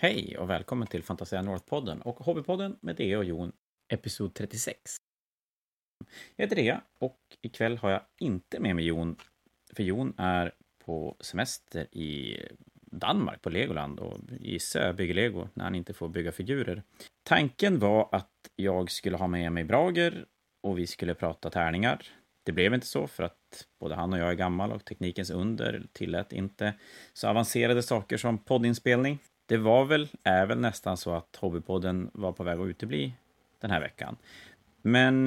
Hej och välkommen till Fantasia North-podden och Hobbypodden med Dea och Jon, episod 36. Jag heter Dea och ikväll har jag inte med mig Jon, för Jon är på semester i Danmark, på Legoland och i Sö bygger lego när han inte får bygga figurer. Tanken var att jag skulle ha med mig Brager och vi skulle prata tärningar. Det blev inte så för att både han och jag är gammal och teknikens under tillät inte så avancerade saker som poddinspelning. Det var väl, är väl nästan så att Hobbypodden var på väg att utebli den här veckan. Men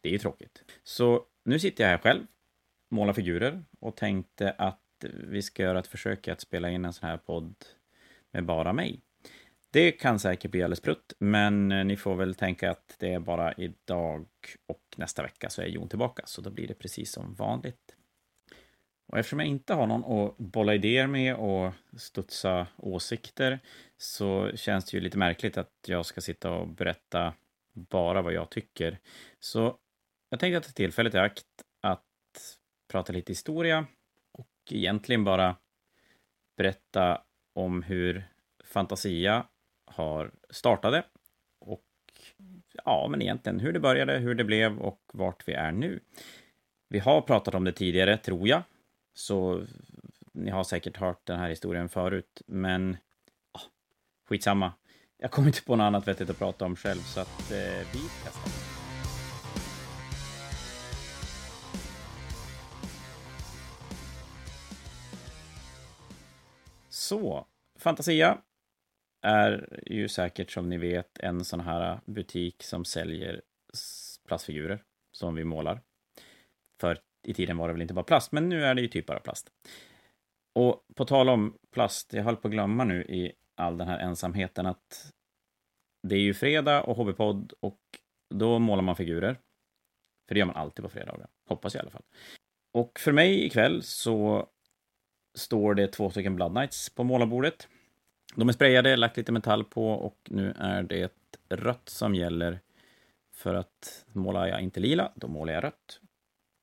det är ju tråkigt. Så nu sitter jag här själv, målar figurer och tänkte att vi ska göra ett försök att spela in en sån här podd med bara mig. Det kan säkert bli alldeles prutt, men ni får väl tänka att det är bara idag och nästa vecka så är Jon tillbaka, så då blir det precis som vanligt. Och eftersom jag inte har någon att bolla idéer med och studsa åsikter så känns det ju lite märkligt att jag ska sitta och berätta bara vad jag tycker. Så jag tänkte ta tillfället i akt att prata lite historia och egentligen bara berätta om hur Fantasia har startade och ja, men egentligen hur det började, hur det blev och vart vi är nu. Vi har pratat om det tidigare, tror jag, så ni har säkert hört den här historien förut, men ah, skitsamma. Jag kommer inte på något annat vettigt att prata om själv, så att eh, vi testar. Så, Fantasia är ju säkert som ni vet en sån här butik som säljer plastfigurer som vi målar. För i tiden var det väl inte bara plast, men nu är det ju typ bara plast. Och på tal om plast, jag höll på att glömma nu i all den här ensamheten att det är ju fredag och hobbypodd och då målar man figurer. För det gör man alltid på fredagar, hoppas jag i alla fall. Och för mig ikväll så står det två stycken Blood Knights på målarbordet. De är sprayade, lagt lite metall på och nu är det rött som gäller. För att målar jag inte lila, då målar jag rött.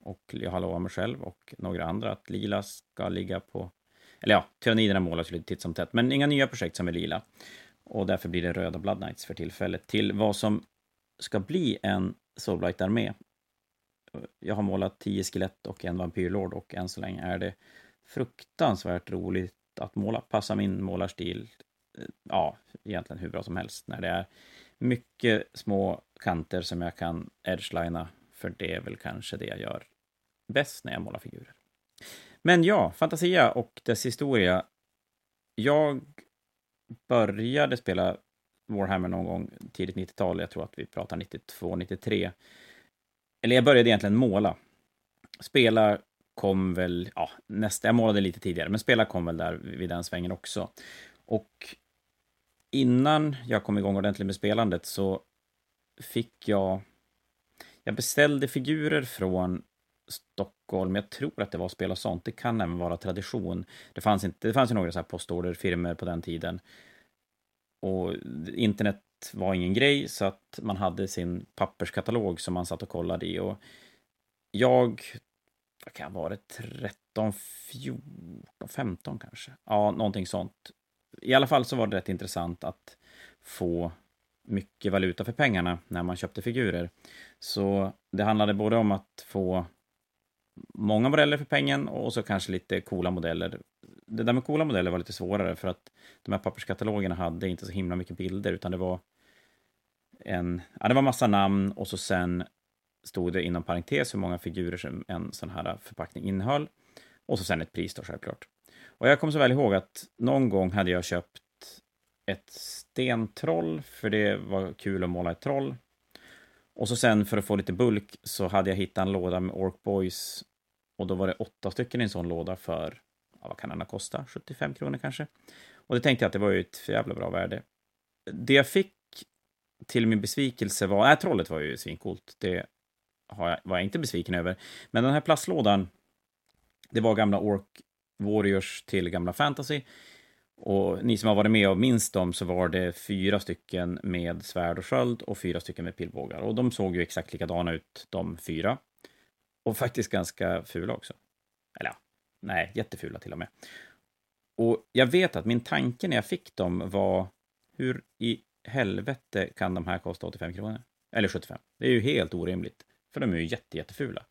Och jag har lovat mig själv och några andra att lila ska ligga på... Eller ja, tyranniderna målas ju lite titt som tätt, men inga nya projekt som är lila. Och därför blir det röda Blood Knights för tillfället. Till vad som ska bli en Soulblight-armé. Jag har målat tio skelett och en vampyrlord och än så länge är det fruktansvärt roligt att måla. Passar min målarstil, eh, ja, egentligen hur bra som helst när det är mycket små kanter som jag kan edgelina, för det är väl kanske det jag gör bäst när jag målar figurer. Men ja, Fantasia och dess historia. Jag började spela Warhammer någon gång tidigt 90-tal, jag tror att vi pratar 92, 93. Eller jag började egentligen måla. Spela kom väl, ja, nästa, jag målade lite tidigare, men spela kom väl där vid den svängen också. Och innan jag kom igång ordentligt med spelandet så fick jag... Jag beställde figurer från Stockholm. Jag tror att det var Spel och sånt. Det kan även vara tradition. Det fanns, inte, det fanns ju några så här postorderfirmor på den tiden. Och internet var ingen grej, så att man hade sin papperskatalog som man satt och kollade i. Och jag, vad kan jag vara, 13, 14, 15 kanske? Ja, någonting sånt. I alla fall så var det rätt intressant att få mycket valuta för pengarna när man köpte figurer. Så det handlade både om att få många modeller för pengen och så kanske lite coola modeller. Det där med coola modeller var lite svårare för att de här papperskatalogerna hade inte så himla mycket bilder utan det var en, ja, det var massa namn och så sen stod det inom parentes hur många figurer som en sån här förpackning innehöll. Och så sen ett pris då självklart. Och jag kommer så väl ihåg att någon gång hade jag köpt ett stentroll, för det var kul att måla ett troll. Och så sen för att få lite bulk så hade jag hittat en låda med Ork Boys och då var det åtta stycken i en sån låda för, ja, vad kan den ha kostat, 75 kronor kanske? Och det tänkte jag att det var ju ett för jävla bra värde. Det jag fick till min besvikelse var, nej, trollet var ju svincoolt. Det har jag, var jag inte besviken över. Men den här plastlådan, det var gamla Ork Warriors till gamla Fantasy. Och ni som har varit med och minst dem så var det fyra stycken med svärd och sköld och fyra stycken med pilbågar. Och de såg ju exakt likadana ut, de fyra. Och faktiskt ganska fula också. Eller ja, nej, jättefula till och med. Och jag vet att min tanke när jag fick dem var hur i helvete kan de här kosta 85 kronor? Eller 75. Det är ju helt orimligt, för de är ju jätte, jättefula.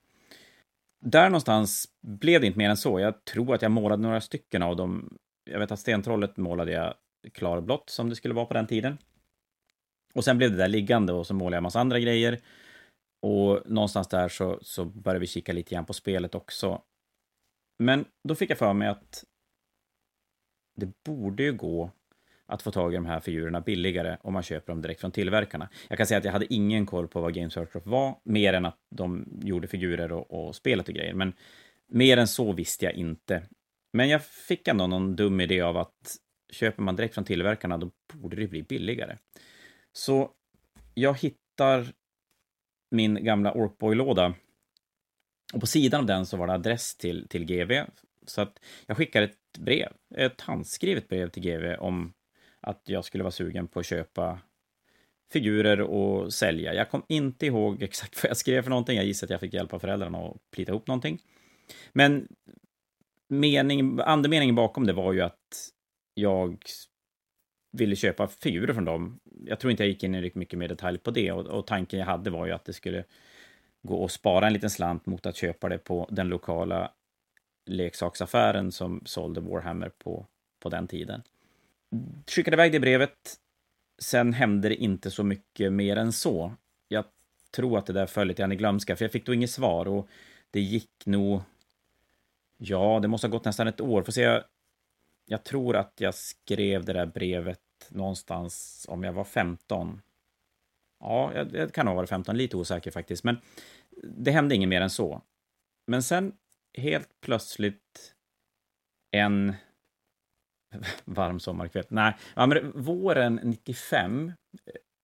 Där någonstans blev det inte mer än så. Jag tror att jag målade några stycken av dem. Jag vet att Stentrollet målade jag klarblått, som det skulle vara på den tiden. Och sen blev det där liggande och så målade jag en massa andra grejer. Och någonstans där så, så började vi kika lite grann på spelet också. Men då fick jag för mig att det borde ju gå att få tag i de här figurerna billigare om man köper dem direkt från tillverkarna. Jag kan säga att jag hade ingen koll på vad Games Workshop var, mer än att de gjorde figurer och, och spelet och grejer. Men mer än så visste jag inte. Men jag fick ändå någon dum idé av att köper man direkt från tillverkarna, då borde det bli billigare. Så jag hittar min gamla Orkboy-låda. Och på sidan av den så var det adress till, till GV. Så att jag skickar ett brev, ett handskrivet brev till GV om att jag skulle vara sugen på att köpa figurer och sälja. Jag kom inte ihåg exakt vad jag skrev för någonting. Jag gissar att jag fick hjälp av föräldrarna att plita ihop någonting. Men mening, andemeningen bakom det var ju att jag ville köpa figurer från dem. Jag tror inte jag gick in i mycket mer detalj på det och, och, tanken jag hade var ju att det skulle gå att spara en liten slant mot att köpa det på den lokala leksaksaffären som sålde Warhammer på, på den tiden. Skickade iväg det brevet. Sen hände det inte så mycket mer än så. Jag tror att det där föll lite grann i glömska, för jag fick då inget svar och det gick nog... Ja, det måste ha gått nästan ett år. Får se, jag tror att jag skrev det där brevet någonstans om jag var 15. Ja, jag kan nog ha varit 15, lite osäker faktiskt. Men det hände inget mer än så. Men sen helt plötsligt en varm sommarkväll. Nej, ja, men våren 95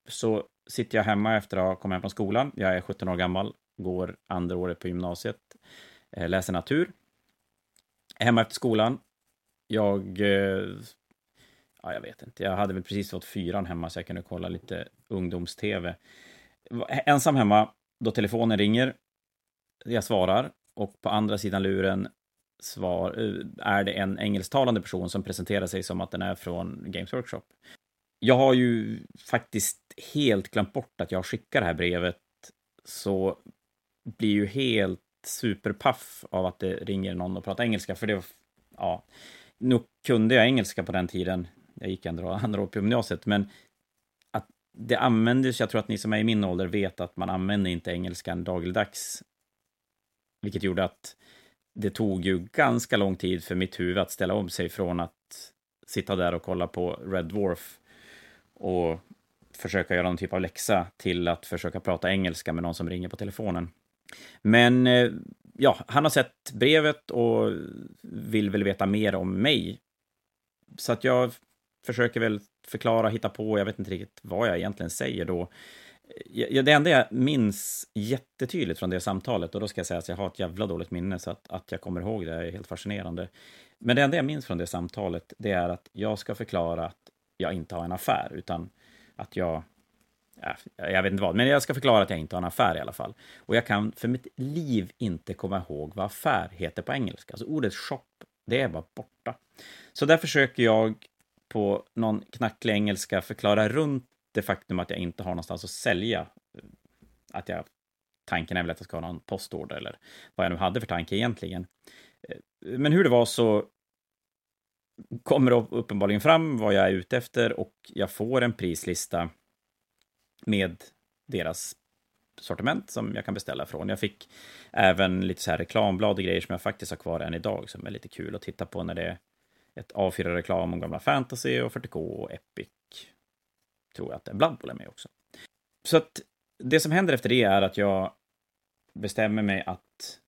så sitter jag hemma efter att ha kommit hem från skolan. Jag är 17 år gammal, går andra året på gymnasiet, eh, läser natur. Hemma efter skolan, jag... Eh, ja, jag vet inte. Jag hade väl precis fått fyran hemma så jag kunde kolla lite ungdoms-tv. Ensam hemma, då telefonen ringer. Jag svarar och på andra sidan luren svar, eh, är det en engelsktalande person som presenterar sig som att den är från Games Workshop. Jag har ju faktiskt helt glömt bort att jag skickar det här brevet, så blir ju helt superpaff av att det ringer någon och pratar engelska, för det, var... ja, nog kunde jag engelska på den tiden. Jag gick ändå andra år på gymnasiet, men att det användes, jag tror att ni som är i min ålder vet att man använder inte engelskan dagligdags. Vilket gjorde att det tog ju ganska lång tid för mitt huvud att ställa om sig från att sitta där och kolla på Red Dwarf och försöka göra någon typ av läxa till att försöka prata engelska med någon som ringer på telefonen. Men eh, ja, han har sett brevet och vill väl veta mer om mig. Så att jag försöker väl förklara, hitta på, jag vet inte riktigt vad jag egentligen säger då. Det enda jag minns jättetydligt från det samtalet, och då ska jag säga att jag har ett jävla dåligt minne, så att, att jag kommer ihåg det är helt fascinerande. Men det enda jag minns från det samtalet, det är att jag ska förklara att jag inte har en affär, utan att jag jag vet inte vad, men jag ska förklara att jag inte har en affär i alla fall. Och jag kan för mitt liv inte komma ihåg vad affär heter på engelska. Alltså ordet shop, det är bara borta. Så där försöker jag på någon knacklig engelska förklara runt det faktum att jag inte har någonstans att sälja. Att jag, tanken är väl att jag ska ha någon postorder eller vad jag nu hade för tanke egentligen. Eh, men hur det var så kommer det uppenbarligen fram vad jag är ute efter och jag får en prislista med deras sortiment som jag kan beställa från. Jag fick även lite så här reklamblad och grejer som jag faktiskt har kvar än idag som är lite kul att titta på när det är ett A4-reklam om gamla fantasy och 40K och Epic. Tror jag att det är Blood Bowl är med också. Så att det som händer efter det är att jag bestämmer mig att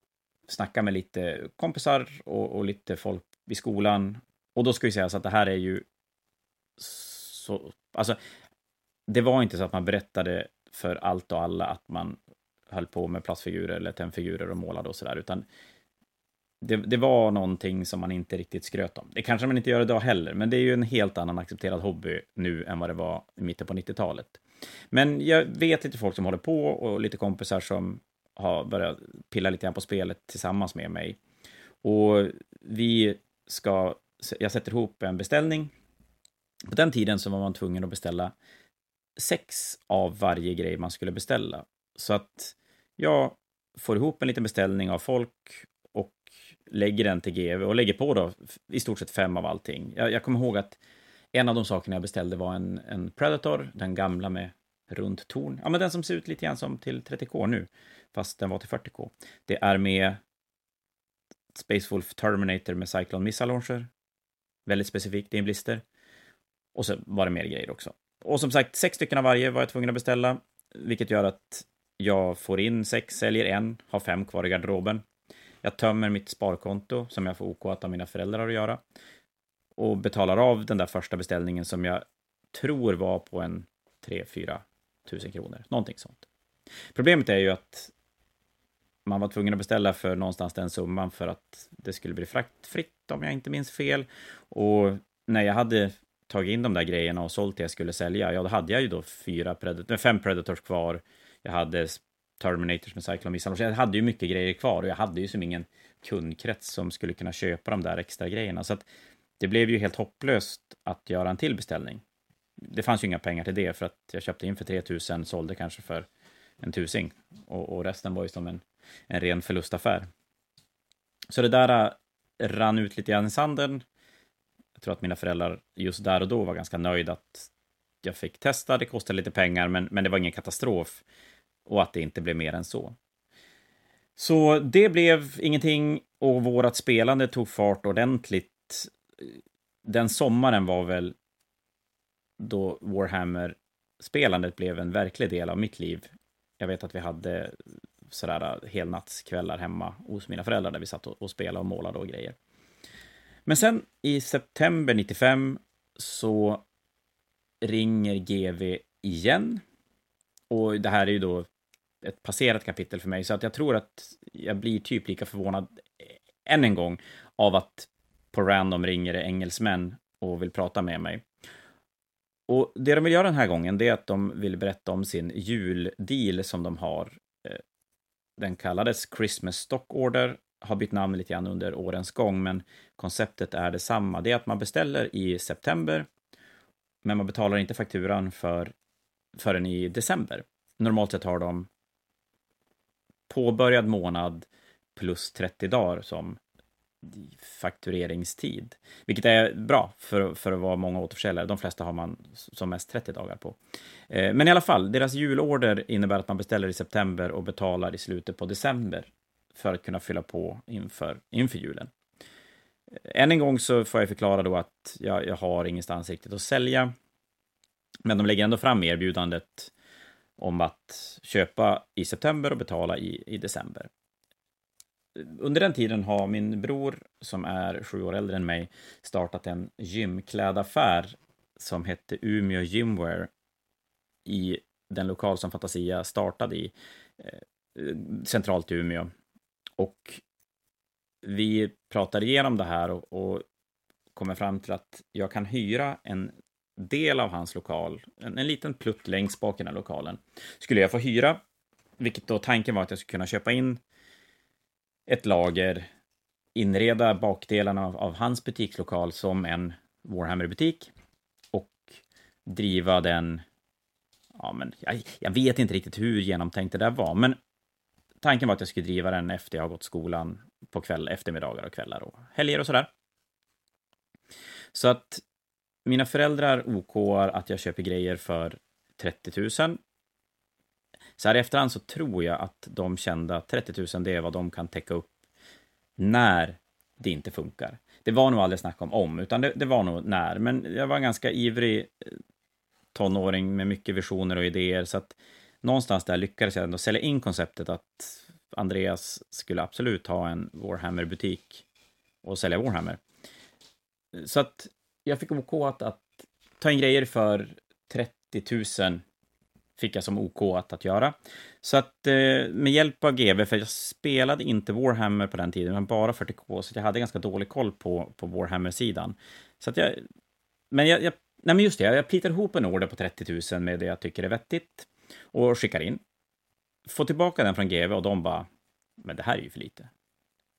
snacka med lite kompisar och, och lite folk vid skolan. Och då ska vi säga så att det här är ju så, alltså det var inte så att man berättade för allt och alla att man höll på med plastfigurer eller tennfigurer och målade och sådär, utan det, det, var någonting som man inte riktigt skröt om. Det kanske man inte gör idag heller, men det är ju en helt annan accepterad hobby nu än vad det var i mitten på 90-talet. Men jag vet lite folk som håller på och lite kompisar som har börjat pilla lite grann på spelet tillsammans med mig. Och vi ska, jag sätter ihop en beställning På den tiden så var man tvungen att beställa sex av varje grej man skulle beställa. Så att jag får ihop en liten beställning av folk och lägger den till GV och lägger på då i stort sett fem av allting. Jag, jag kommer ihåg att en av de sakerna jag beställde var en, en Predator, den gamla med runt torn. Ja, men den som ser ut lite grann som till 30K nu, fast den var till 40K. Det är med Space Wolf Terminator med Cyclone Missile Launcher. Väldigt specifikt, det är en blister. Och så var det mer grejer också. Och som sagt, sex stycken av varje var jag tvungen att beställa, vilket gör att jag får in sex, säljer en, har fem kvar i garderoben. Jag tömmer mitt sparkonto, som jag får OK att av mina föräldrar att göra, och betalar av den där första beställningen som jag tror var på en 3-4 tusen kronor, någonting sånt. Problemet är ju att man var tvungen att beställa för någonstans den summan för att det skulle bli fraktfritt om jag inte minns fel. Och när jag hade tagit in de där grejerna och sålt det jag skulle sälja, ja då hade jag ju då fyra Predator, fem Predators kvar. Jag hade Terminators med Cyclone Missile. Jag hade ju mycket grejer kvar och jag hade ju som ingen kundkrets som skulle kunna köpa de där extra grejerna. Så att det blev ju helt hopplöst att göra en till beställning. Det fanns ju inga pengar till det för att jag köpte in för 3000, sålde kanske för en tusing och, och resten var ju som en, en ren förlustaffär. Så det där äh, rann ut lite grann i sanden. Jag tror att mina föräldrar just där och då var ganska nöjda att jag fick testa. Det kostade lite pengar, men, men det var ingen katastrof. Och att det inte blev mer än så. Så det blev ingenting och vårt spelande tog fart ordentligt. Den sommaren var väl då Warhammer-spelandet blev en verklig del av mitt liv. Jag vet att vi hade sådär eh, helnattskvällar hemma hos mina föräldrar där vi satt och, spelade och målade och grejer. Men sen i september 95 så ringer GV igen. Och det här är ju då ett passerat kapitel för mig, så att jag tror att jag blir typ lika förvånad än en gång av att på random ringer det engelsmän och vill prata med mig. Och det de vill göra den här gången, det är att de vill berätta om sin juldeal som de har. Eh, den kallades Christmas Stock Order, har bytt namn lite grann under årens gång, men konceptet är detsamma. Det är att man beställer i september, men man betalar inte fakturan för, förrän i december. Normalt sett har de påbörjad månad plus 30 dagar som faktureringstid. Vilket är bra för, för att vara många återförsäljare. De flesta har man som mest 30 dagar på. Eh, men i alla fall, deras julorder innebär att man beställer i september och betalar i slutet på december för att kunna fylla på inför, inför julen. Eh, än en gång så får jag förklara då att jag, jag har ingenstans riktigt att sälja. Men de lägger ändå fram erbjudandet om att köpa i september och betala i, i december under den tiden har min bror, som är sju år äldre än mig, startat en gymklädaffär som hette Umeå Gymwear i den lokal som Fantasia startade i, eh, centralt i Umeå. Och vi pratade igenom det här och, och kommer fram till att jag kan hyra en del av hans lokal, en, en liten plutt längst bak i den här lokalen, skulle jag få hyra, vilket då tanken var att jag skulle kunna köpa in ett lager, inreda bakdelarna av, av hans butikslokal som en Warhammer-butik och driva den ja, men jag, jag, vet inte riktigt hur genomtänkt det där var, men tanken var att jag skulle driva den efter jag har gått skolan på kväll, eftermiddagar och kvällar och helger och sådär. Så att mina föräldrar OK att jag köper grejer för 30 000 så här i efterhand så tror jag att de kände att 30 000 det är vad de kan täcka upp när det inte funkar. Det var nog aldrig snack om om, utan det, det var nog när. Men jag var en ganska ivrig eh, tonåring med mycket visioner och idéer, så att någonstans där lyckades jag ändå sälja in konceptet att Andreas skulle absolut ha en Warhammer-butik och sälja Warhammer. Så att jag fick OK att, att ta in grejer för 30 000 fick jag som OK att, att göra. Så att eh, med hjälp av GV, för jag spelade inte Warhammer på den tiden, men bara 40K, så jag hade ganska dålig koll på, på Warhammer-sidan. Så att jag... Men jag, jag Nej, men just det, jag plitar ihop en order på 30 000 med det jag tycker är vettigt och skickar in. Får tillbaka den från GV och de bara, men det här är ju för lite.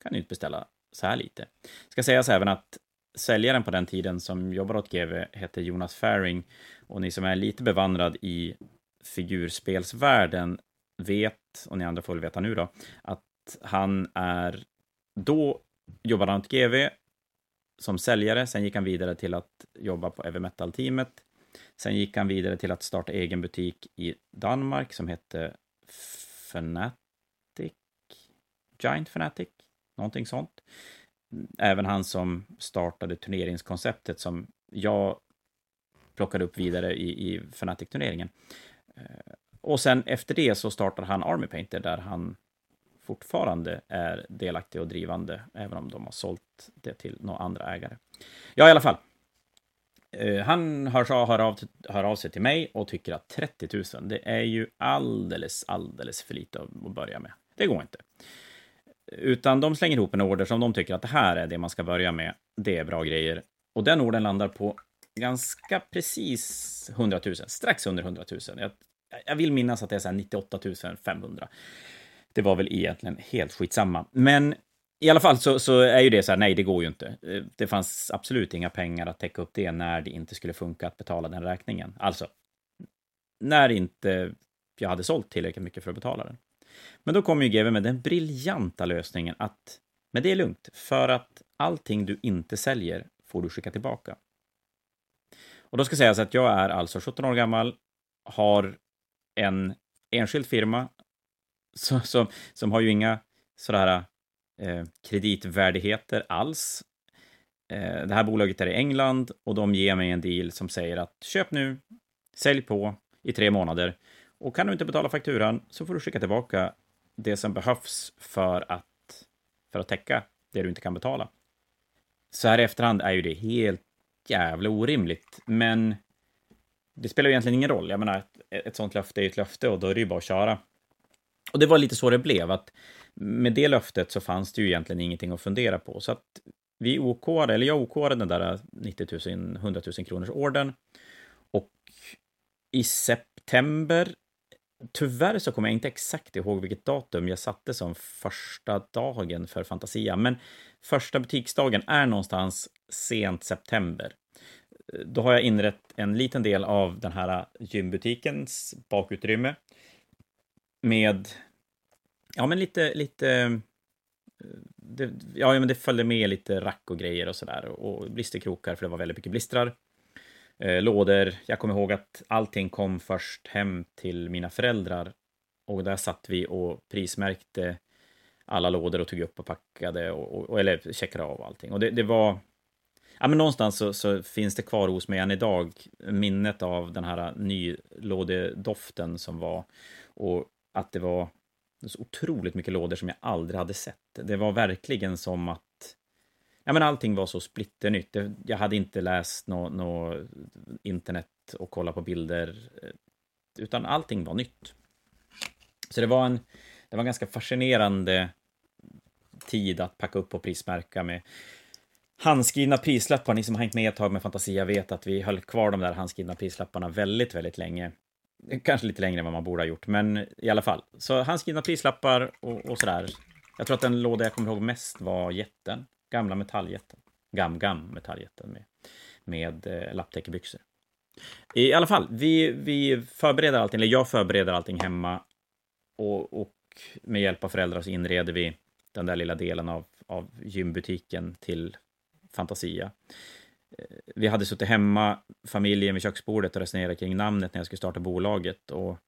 Kan ju inte beställa så här lite. Ska sägas även att säljaren på den tiden som jobbade åt GV hette Jonas Faring. Och ni som är lite bevandrad i figurspelsvärlden vet, och ni andra får väl veta nu då, att han är... Då jobbade han åt GV som säljare, sen gick han vidare till att jobba på Evermetal-teamet. Sen gick han vidare till att starta egen butik i Danmark som hette Fnatic, Giant Fnatic, någonting sånt. Även han som startade turneringskonceptet som jag plockade upp vidare i, i Fnatic-turneringen. Eh, och sen efter det så startade han Army Painter där han fortfarande är delaktig och drivande, även om de har sålt det till några andra ägare. Ja, i alla fall. Eh, han hör, hör, av, hör av sig till mig och tycker att 30 000, det är ju alldeles, alldeles för lite att börja med. Det går inte. Utan de slänger ihop en order som de tycker att det här är det man ska börja med. Det är bra grejer. Och den orden landar på ganska precis 100 000, strax under 100 000. Jag, jag vill minnas att det är så 98 500. Det var väl egentligen helt skitsamma. Men i alla fall så, så, är ju det så här, nej, det går ju inte. Eh, det fanns absolut inga pengar att täcka upp det när det inte skulle funka att betala den räkningen. Alltså, när inte jag hade sålt tillräckligt mycket för att betala den. Men då kom ju GW med den briljanta lösningen att men det är lugnt, för att allting du inte säljer får du skicka tillbaka. Och då ska sägas att jag är alltså 17 år gammal, har en enskild firma som, som, som har ju inga sådär Eh, kreditvärdigheter alls. Eh, det här bolaget är i England och de ger mig en deal som säger att köp nu, sälj på i tre månader och kan du inte betala fakturan så får du skicka tillbaka det som behövs för att, för att täcka det du inte kan betala. Så här i efterhand är ju det helt jävla orimligt, men det spelar ju egentligen ingen roll. Jag menar, ett, ett sånt löfte är ju ett löfte och då är det ju bara att köra. Och det var lite så det blev, att med det löftet så fanns det ju egentligen ingenting att fundera på. Så att vi OK, eller jag OK den där 90 000, 100 000 kronors orden. Och i september, tyvärr så kommer jag inte exakt ihåg vilket datum jag satte som första dagen för Fantasia, men första butiksdagen är någonstans sent september. Då har jag inrett en liten del av den här gymbutikens bakutrymme med, ja men lite, lite, eh, det, ja men det följde med lite rack och grejer och sådär och blisterkrokar för det var väldigt mycket blistrar. Eh, lådor, jag kommer ihåg att allting kom först hem till mina föräldrar och där satt vi och prismärkte alla lådor och tog upp och packade och, och eller checkade av allting. Och det, det var, ja men någonstans så, så, finns det kvar hos mig än idag minnet av den här nylådedoften som var och att det var så otroligt mycket lådor som jag aldrig hade sett. Det var verkligen som att ja, men allting var så splitternytt. Jag hade inte läst något nå internet och kollat på bilder, eh, utan allting var nytt. Så det var en, det var en ganska fascinerande tid att packa upp och prismärka med handskrivna prislappar. Ni som har hängt med ett tag med Fantasia vet att vi höll kvar de där handskrivna prislapparna väldigt, väldigt länge. Kanske lite längre än vad man borde ha gjort, men i alla fall. Så handskrivna prislappar och, och sådär. Jag tror att den låda jag kommer ihåg mest var jätten. Gamla metalljätten. Gam, gam metalljätten med, med eh, lapptäckebyxor. I alla fall, vi, vi förbereder allting, eller jag förbereder allting hemma. Och, och med hjälp av föräldrar så inreder vi den där lilla delen av, av gymbutiken till Fantasia vi hade suttit hemma, familjen vid köksbordet och resonerat kring namnet när jag skulle starta bolaget. Och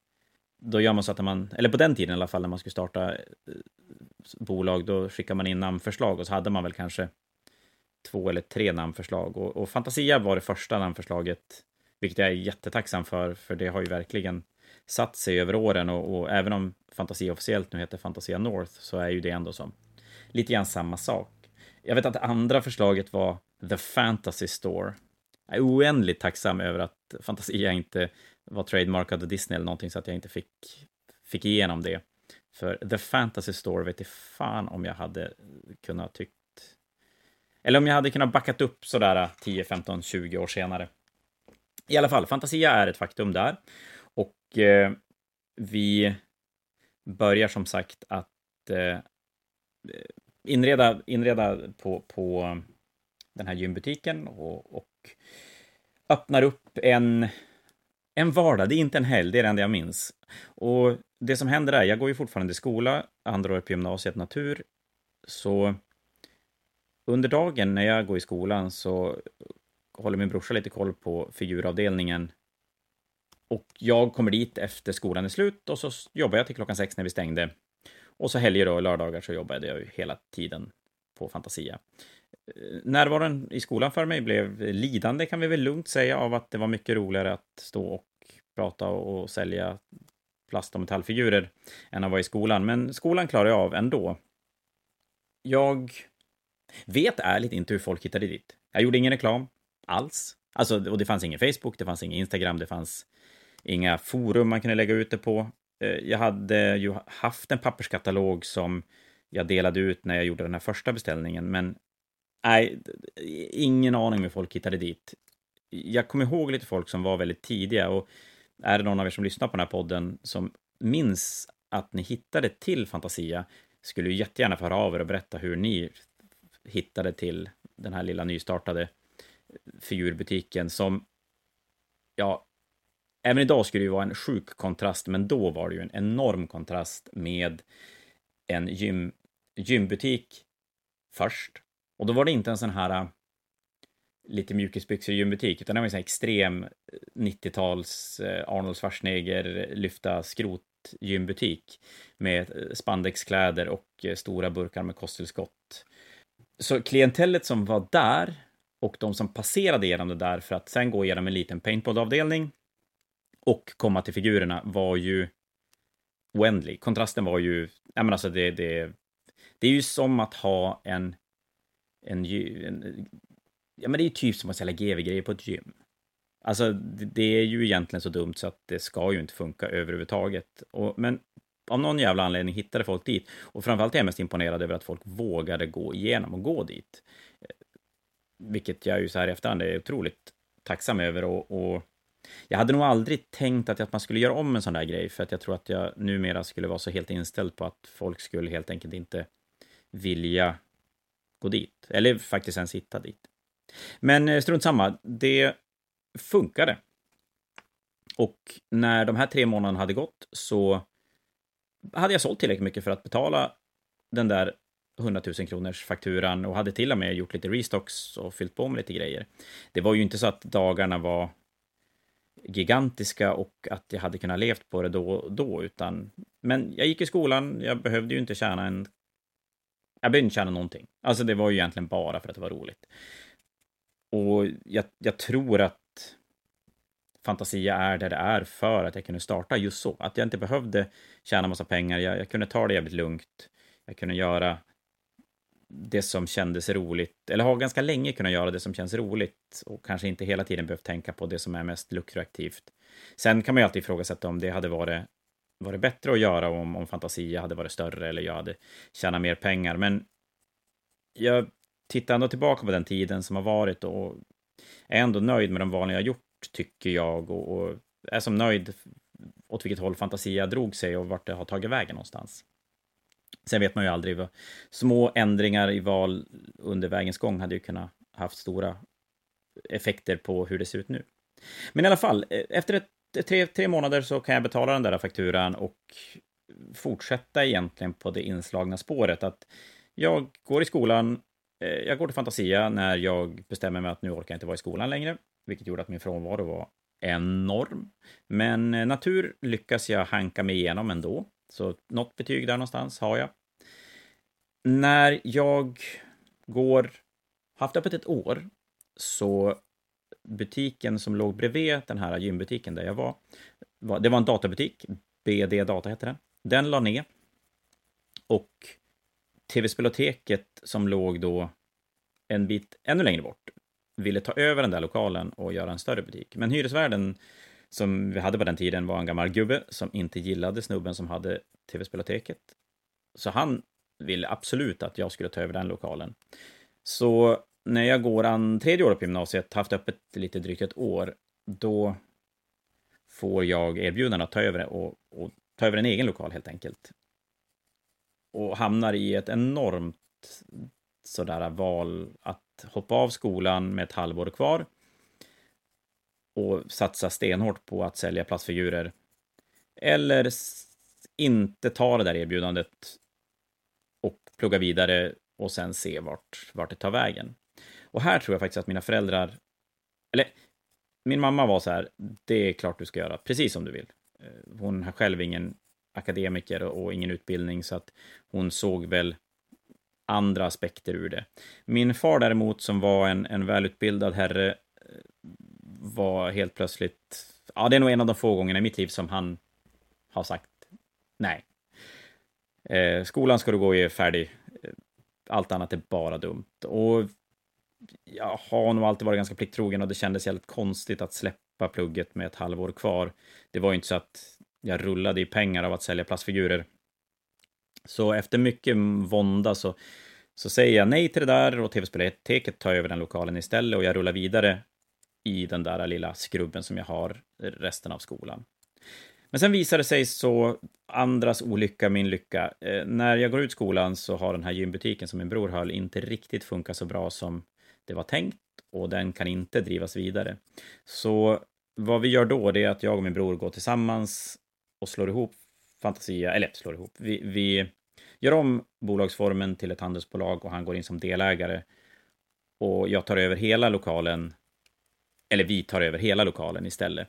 då gör man så att man, eller på den tiden i alla fall, när man skulle starta eh, bolag, då skickar man in namnförslag och så hade man väl kanske två eller tre namnförslag. Och, och Fantasia var det första namnförslaget, vilket jag är jättetacksam för, för det har ju verkligen satt sig över åren och, och även om Fantasia officiellt nu heter Fantasia North så är ju det ändå som lite grann samma sak. Jag vet att det andra förslaget var The Fantasy Store. Jag är oändligt tacksam över att Fantasia inte var trademarkad av Disney eller någonting så att jag inte fick, fick igenom det. För The Fantasy Store vet jag fan om jag hade kunnat tyckt... Eller om jag hade kunnat backat upp sådär 10, 15, 20 år senare. I alla fall, Fantasia är ett faktum där. Och eh, vi börjar som sagt att eh, inreda, inreda på, på den här gymbutiken och, och öppnar upp en, en vardag. Det är inte en helg, det är det enda jag minns. Och det som händer är, jag går ju fortfarande i skola, andra året på gymnasiet natur, så under dagen när jag går i skolan så håller min brorsa lite koll på figuravdelningen. Och jag kommer dit efter skolan är slut och så jobbar jag till klockan sex när vi stängde. Och så helger och lördagar så jobbade jag ju hela tiden på Fantasia. Närvaron i skolan för mig blev lidande kan vi väl lugnt säga av att det var mycket roligare att stå och prata och sälja plast och metallfigurer än att vara i skolan. Men skolan klarade jag av ändå. Jag vet ärligt inte hur folk hittade dit. Jag gjorde ingen reklam alls. Alltså, och det fanns ingen Facebook, det fanns ingen Instagram, det fanns inga forum man kunde lägga ut det på. Eh, jag hade ju haft en papperskatalog som jag delade ut när jag gjorde den här första beställningen, men nej, ingen aning hur folk hittade dit. Jag kommer ihåg lite folk som var väldigt tidiga och är det någon av er som lyssnar på den här podden som minns att ni hittade till Fantasia skulle ju jättegärna få höra av er och berätta hur ni hittade till den här lilla nystartade eh, figurbutiken som, ja, även idag skulle det ju vara en sjuk kontrast, men då var det ju en enorm kontrast med en gym, gymbutik först. Och då var det inte en sån här äh, lite mjukisbyxor i gymbutik, utan det var en sån här extrem eh, 90-tals eh, Arnold Schwarzenegger lyfta skrot gymbutik med eh, spandexkläder och stora burkar med kosttillskott. Så klientellet som var där och de som passerade genom det där för att sen gå igenom en liten paintball-avdelning och komma till figurerna var ju oändlig. Kontrasten var ju, jag menar alltså det, det, det är ju som att ha en, en, en ja men det är ju typ som att sälja GV-grejer på ett gym. Alltså det är ju egentligen så dumt så att det ska ju inte funka överhuvudtaget. Och, men av någon jävla anledning hittade folk dit. Och framförallt är jag mest imponerad över att folk vågade gå igenom och gå dit vilket jag ju så här i efterhand är otroligt tacksam över och, och jag hade nog aldrig tänkt att, att man skulle göra om en sån där grej, för att jag tror att jag numera skulle vara så helt inställd på att folk skulle helt enkelt inte vilja gå dit, eller faktiskt ens hitta dit. Men eh, strunt samma, det funkade. Och när de här tre månaderna hade gått så hade jag sålt tillräckligt mycket för att betala den där 100 000 kronors fakturan och hade till och med gjort lite restocks och fyllt på med lite grejer. Det var ju inte så att dagarna var gigantiska och att jag hade kunnat levt på det då och då, utan men jag gick i skolan, jag behövde ju inte tjäna en... Jag behövde inte tjäna någonting. Alltså det var ju egentligen bara för att det var roligt. Och jag, jag tror att Fantasia är där det är för att jag kunde starta just så. Att jag inte behövde tjäna massa pengar, jag, jag kunde ta det jävligt lugnt. Jag kunde göra det som kändes roligt, eller har ganska länge kunnat göra det som känns roligt och kanske inte hela tiden behövt tänka på det som är mest lukrativt. Sen kan man ju alltid ifrågasätta om det hade varit, varit bättre att göra om, om Fantasia hade varit större eller jag hade tjänat mer pengar, men jag tittar ändå tillbaka på den tiden som har varit och är ändå nöjd med de val jag har gjort, tycker jag, och, och är som nöjd åt vilket håll Fantasia drog sig och vart det har tagit vägen någonstans. Sen vet man ju aldrig. Vad, små ändringar i val under vägens gång hade ju kunnat haft stora effekter på hur det ser ut nu. Men i alla fall, eh, efter ett, tre, tre månader så kan jag betala den där fakturan och fortsätta egentligen på det inslagna spåret att jag går i skolan, eh, jag går till Fantasia när jag bestämmer mig att nu orkar jag inte vara i skolan längre, vilket gjorde att min frånvaro var enorm. Men eh, natur lyckas jag hanka mig igenom ändå. Så något betyg där någonstans har jag. När jag går, haft öppet ett år, så butiken som låg bredvid den här gymbutiken där jag var, det var en databutik, BD Data hette den. Den la ner. Och TV-speloteket som låg då en bit ännu längre bort ville ta över den där lokalen och göra en större butik. Men hyresvärden som vi hade på den tiden var en gammal gubbe som inte gillade snubben som hade tv-speloteket. Så han ville absolut att jag skulle ta över den lokalen. Så när jag går an tredje året på gymnasiet, haft öppet lite drygt ett år, då får jag erbjudande att ta över och, och ta över en egen lokal helt enkelt. Och hamnar i ett enormt sådär val att hoppa av skolan med ett halvår kvar och satsa stenhårt på att sälja plastfigurer. Eller inte ta det där erbjudandet och plugga vidare och sen se vart, vart det tar vägen. Och här tror jag faktiskt att mina föräldrar, eller min mamma var så här, det är klart du ska göra precis som du vill. Eh, hon har själv ingen akademiker och ingen utbildning så att hon såg väl andra aspekter ur det. Min far däremot, som var en, en välutbildad herre, eh, var helt plötsligt... Ja, det är nog en av de få gångerna i mitt liv som han har sagt nej. Eh, skolan ska du gå i färdig. Eh, allt annat är bara dumt. Och jag har nog alltid varit ganska plikttrogen och det kändes jävligt konstigt att släppa plugget med ett halvår kvar. Det var ju inte så att jag rullade i pengar av att sälja plastfigurer. Så efter mycket vånda så, så säger jag nej till det där och tv-spelteket tar över den lokalen istället och jag rullar vidare i den där lilla skrubben som jag har resten av skolan. Men sen visar det sig så, andras olycka, min lycka. Eh, när jag går ut skolan så har den här gymbutiken som min bror höll inte riktigt funkat så bra som det var tänkt och den kan inte drivas vidare. Så vad vi gör då, det är att jag och min bror går tillsammans och slår ihop Fantasia, eller slår ihop, vi, vi gör om bolagsformen till ett handelsbolag och han går in som delägare. Och jag tar över hela lokalen, eller vi tar över hela lokalen istället.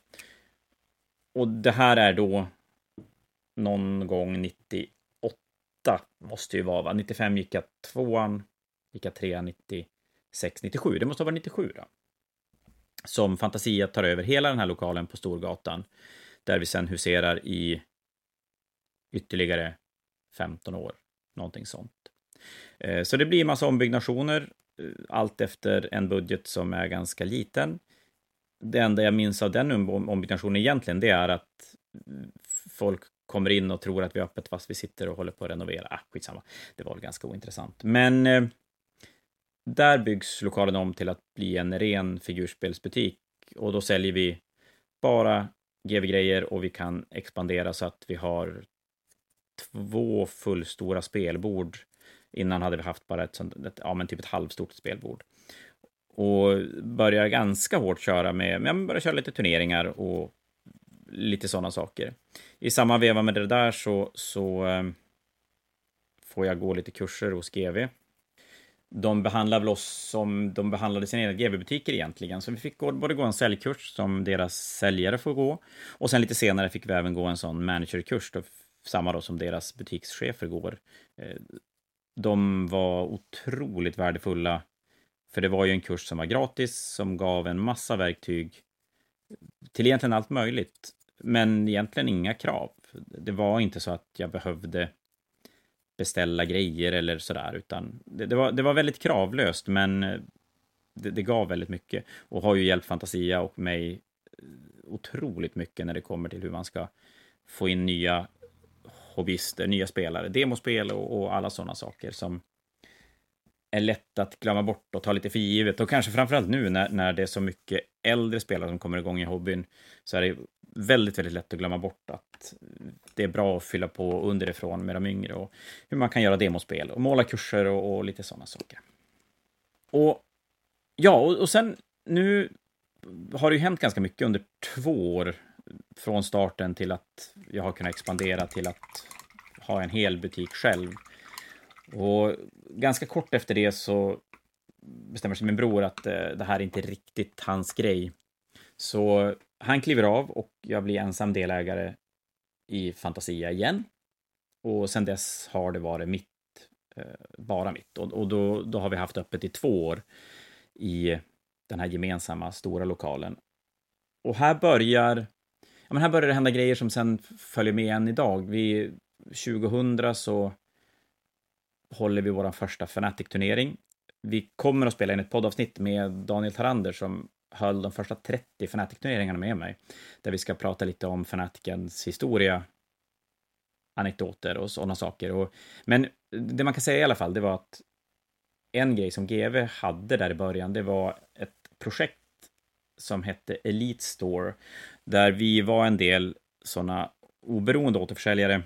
Och det här är då någon gång 98, måste ju vara, va? 95 gick jag tvåan, gick jag trean 90, 697, det måste ha varit 97 då. Som Fantasia tar över hela den här lokalen på Storgatan, där vi sen huserar i ytterligare 15 år, någonting sånt. Eh, så det blir massa ombyggnationer, eh, allt efter en budget som är ganska liten. Det enda jag minns av den ombyggnationen egentligen, det är att folk kommer in och tror att vi är öppet fast vi sitter och håller på att renovera. Ah, skitsamma, det var väl ganska ointressant. Men eh, där byggs lokalen om till att bli en ren figurspelsbutik och då säljer vi bara GV-grejer och vi kan expandera så att vi har två fullstora spelbord. Innan hade vi haft bara ett, sånt, ett, ja, men typ ett halvstort spelbord. Och börjar ganska hårt köra med, men börjar köra lite turneringar och lite sådana saker. I samma veva med det där så, så eh, får jag gå lite kurser hos GV. De behandlar väl oss som de behandlade sina egna GV-butiker egentligen, så vi fick gå, både gå en säljkurs som deras säljare får gå, och sen lite senare fick vi även gå en sån managerkurs då samma då som deras butikschefer går. Eh, de var otroligt värdefulla, för det var ju en kurs som var gratis, som gav en massa verktyg till egentligen allt möjligt, men egentligen inga krav. Det var inte så att jag behövde beställa grejer eller sådär, utan det, det, var, det var väldigt kravlöst, men eh, det, det, gav väldigt mycket och har ju hjälpt Fantasia och mig eh, otroligt mycket när det kommer till hur man ska få in nya hobbyister, nya spelare, demospel och, och alla sådana saker som är lätt att glömma bort och ta lite för givet. Och kanske framförallt nu när, när det är så mycket äldre spelare som kommer igång i hobbyn så är det väldigt, väldigt lätt att glömma bort att det är bra att fylla på underifrån med de yngre och hur man kan göra demospel och måla kurser och, och lite sådana saker. Och ja, och, och sen nu har det ju hänt ganska mycket under två år från starten till att jag har kunnat expandera till att ha en hel butik själv. Och ganska kort efter det så bestämmer sig min bror att eh, det här är inte riktigt hans grej. Så han kliver av och jag blir ensam delägare i Fantasia igen. Och sen dess har det varit mitt, eh, bara mitt. Och, och då, då har vi haft öppet i två år i den här gemensamma stora lokalen. Och här börjar ja men här börjar det hända grejer som sen följer med än idag. Vi, 2000 så håller vi vår första fanatic-turnering. Vi kommer att spela in ett poddavsnitt med Daniel Tarander som höll de första 30 Fnatic-turneringarna med mig. Där vi ska prata lite om Fnaticens historia, anekdoter och sådana saker. Och, men det man kan säga i alla fall, det var att en grej som GV hade där i början, det var ett projekt som hette Elite Store, där vi var en del sådana oberoende återförsäljare,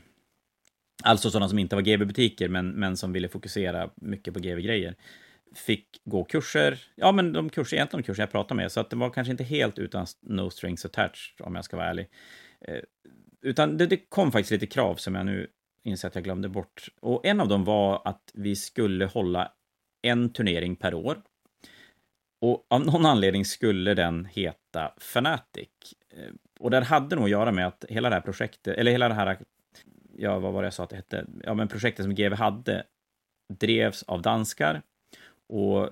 alltså sådana som inte var GB-butiker, men, men som ville fokusera mycket på GB-grejer fick gå kurser, ja men de kurser, egentligen de kurser jag pratade med, så att det var kanske inte helt utan no strings attached, om jag ska vara ärlig. Eh, utan det, det, kom faktiskt lite krav som jag nu inser att jag glömde bort. Och en av dem var att vi skulle hålla en turnering per år. Och av någon anledning skulle den heta Fanatic. Eh, och det hade nog att göra med att hela det här projektet, eller hela det här, ja vad var det jag sa att det hette, ja men projektet som GW hade drevs av danskar och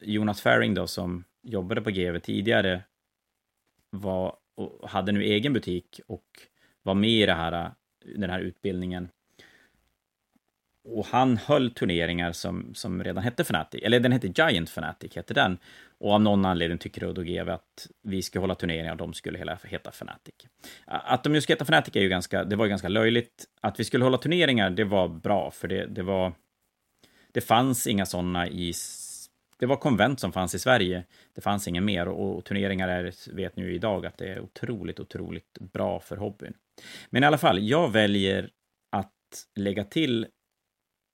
Jonas Faring då, som jobbade på GV tidigare, var, och hade nu egen butik och var med i det här, den här utbildningen. Och han höll turneringar som, som redan hette Fnatic, eller den hette Giant Fnatic, hette den. Och av någon anledning tycker då GV att vi ska hålla turneringar och de skulle hela, heta Fnatic. Att de just ska heta Fnatic är ju ganska, det var ju ganska löjligt. Att vi skulle hålla turneringar, det var bra, för det, det var det fanns inga sådana i... Det var konvent som fanns i Sverige. Det fanns ingen mer och, turneringar är, vet nu idag att det är otroligt, otroligt bra för hobbyn. Men i alla fall, jag väljer att lägga till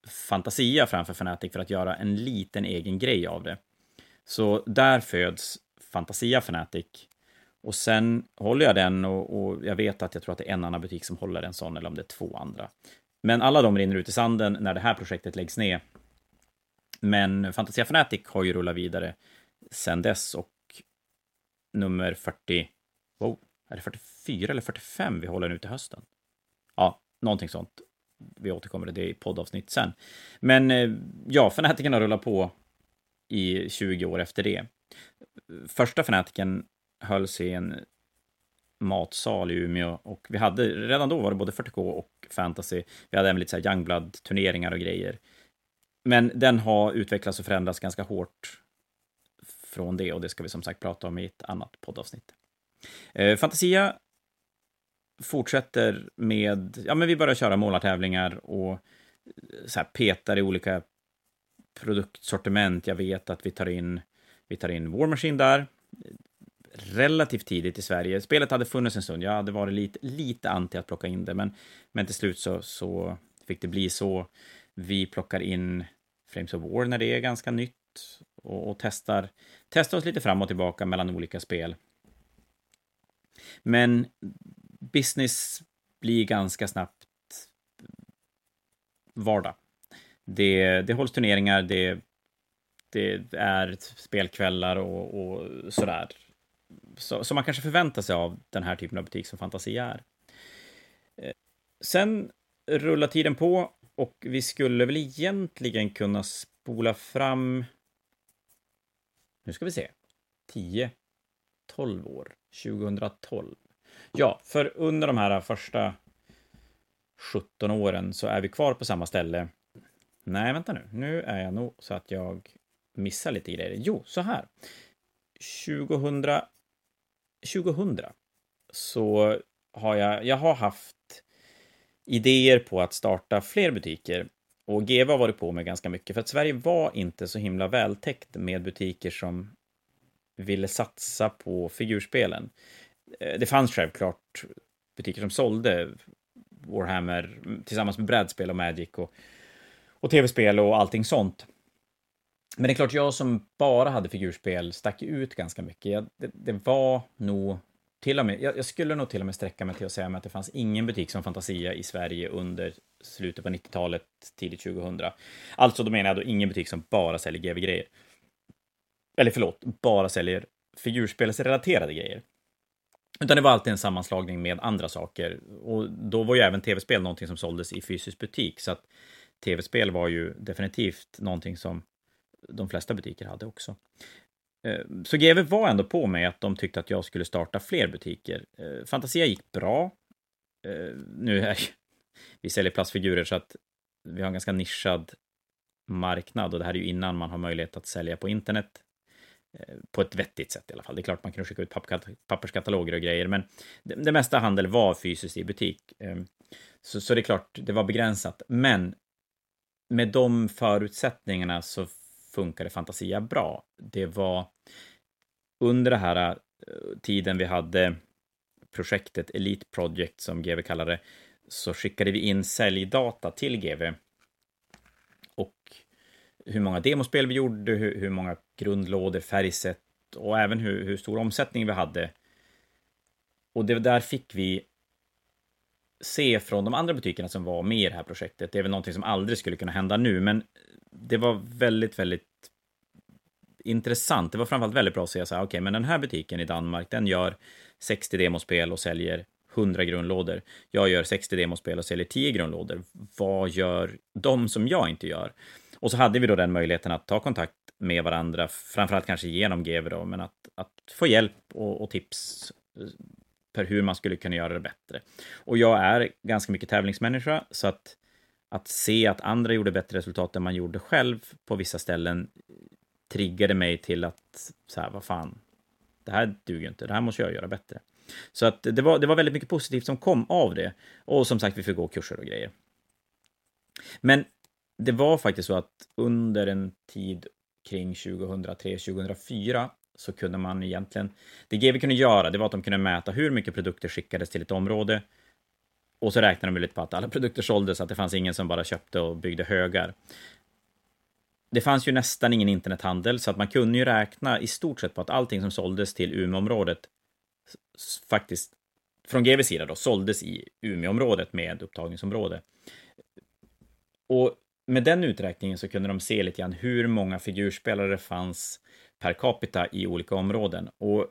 Fantasia framför Fnatic för att göra en liten egen grej av det. Så där föds Fantasia Fnatic. Och sen håller jag den och, och, jag vet att jag tror att det är en annan butik som håller en sån eller om det är två andra. Men alla de rinner ut i sanden när det här projektet läggs ner men Fantasia Fanatic har ju rullat vidare sen dess och nummer 40... Wow, är det 44 eller 45 vi håller nu till hösten? Ja, någonting sånt. Vi återkommer till det i poddavsnitt sen. Men eh, ja, Fanatiken har rullat på i 20 år efter det. Första Fanatiken hölls i en matsal i Umeå och vi hade, redan då var det både 40K och fantasy. Vi hade även lite så här Youngblood-turneringar och grejer. Men den har utvecklats och förändrats ganska hårt från det och det ska vi som sagt prata om i ett annat poddavsnitt. Eh, Fantasia fortsätter med, ja men vi börjar köra målartävlingar och eh, så här petar i olika produktsortiment. Jag vet att vi tar in, vi tar in War Machine där, relativt tidigt i Sverige. Spelet hade funnits en stund, jag hade varit lite, lite anti att plocka in det, men, men till slut så, så fick det bli så. Vi plockar in Frames of War när det är ganska nytt och, och testar, testar oss lite fram och tillbaka mellan olika spel. Men business blir ganska snabbt vardag. Det, det hålls turneringar, det, det är spelkvällar och, och sådär. Så, som man kanske förväntar sig av den här typen av butik som Fantasia är. Eh, sen rullar tiden på och vi skulle väl egentligen kunna spola fram... Nu ska vi se. 10, 12 år. 2012. Ja, för under de här första 17 åren så är vi kvar på samma ställe. Nej, vänta nu. Nu är jag nog så att jag missar lite grejer. Jo, så här. 2000, 2000 så har jag, jag har haft idéer på att starta fler butiker. Och GV har varit på med ganska mycket, för att Sverige var inte så himla vältäckt med butiker som ville satsa på figurspelen. Eh, det fanns självklart butiker som sålde Warhammer tillsammans med brädspel och Magic och, och tv-spel och allting sånt. Men det är klart, jag som bara hade figurspel stack ut ganska mycket. Jag, det, det, var nog till och med, jag, jag, skulle nog till och med sträcka mig till att säga att det fanns ingen butik som Fantasia i Sverige under slutet på 90-talet, tidigt 2000. Alltså, då menar jag då ingen butik som bara säljer GV-grejer. Eller förlåt, bara säljer figurspelsrelaterade grejer. Utan det var alltid en sammanslagning med andra saker. Och då var ju även tv-spel någonting som såldes i fysisk butik, så att tv-spel var ju definitivt någonting som de flesta butiker hade också. Eh, så GV var ändå på mig att de tyckte att jag skulle starta fler butiker. Eh, Fantasia gick bra. Eh, nu är vi säljer plastfigurer så att vi har en ganska nischad marknad och det här är ju innan man har möjlighet att sälja på internet på ett vettigt sätt i alla fall. Det är klart man kan skicka ut papperskataloger och grejer, men det, det mesta handel var fysiskt i butik. Så, så det är klart, det var begränsat. Men med de förutsättningarna så funkade Fantasia bra. Det var under den här eh, tiden vi hade projektet Elite Project, som GV kallade det, så skickade vi in säljdata till GV. Och hur många demospel vi gjorde, hur, hur många grundlådor, färgsätt och även hur, hur stor omsättning vi hade. Och det där fick vi se från de andra butikerna som var med i det här projektet. Det är väl någonting som aldrig skulle kunna hända nu, men det var väldigt, väldigt intressant. Det var framförallt väldigt bra att se så här, okej, okay, men den här butiken i Danmark, den gör 60 demospel och säljer 100 grundlådor. Jag gör 60 demospel och säljer 10 grundlådor. Vad gör de som jag inte gör? Och så hade vi då den möjligheten att ta kontakt med varandra, framförallt kanske genom GV då, men att, att få hjälp och, och tips för hur man skulle kunna göra det bättre. Och jag är ganska mycket tävlingsmänniska, så att, att se att andra gjorde bättre resultat än man gjorde själv på vissa ställen triggade mig till att, så här, vad fan, det här duger inte, det här måste jag göra bättre. Så att det var, det var väldigt mycket positivt som kom av det. Och som sagt, vi fick gå kurser och grejer. Men det var faktiskt så att under en tid kring 2003-2004 så kunde man egentligen... Det GW kunde göra, det var att de kunde mäta hur mycket produkter skickades till ett område. Och så räknade de lite på att alla produkter såldes, att det fanns ingen som bara köpte och byggde högar. Det fanns ju nästan ingen internethandel, så att man kunde ju räkna i stort sett på att allting som såldes till Umeåområdet faktiskt, från GWs sida då, såldes i Umeåområdet med upptagningsområde. Och med den uträkningen så kunde de se lite grann hur många figurspelare det fanns per capita i olika områden. Och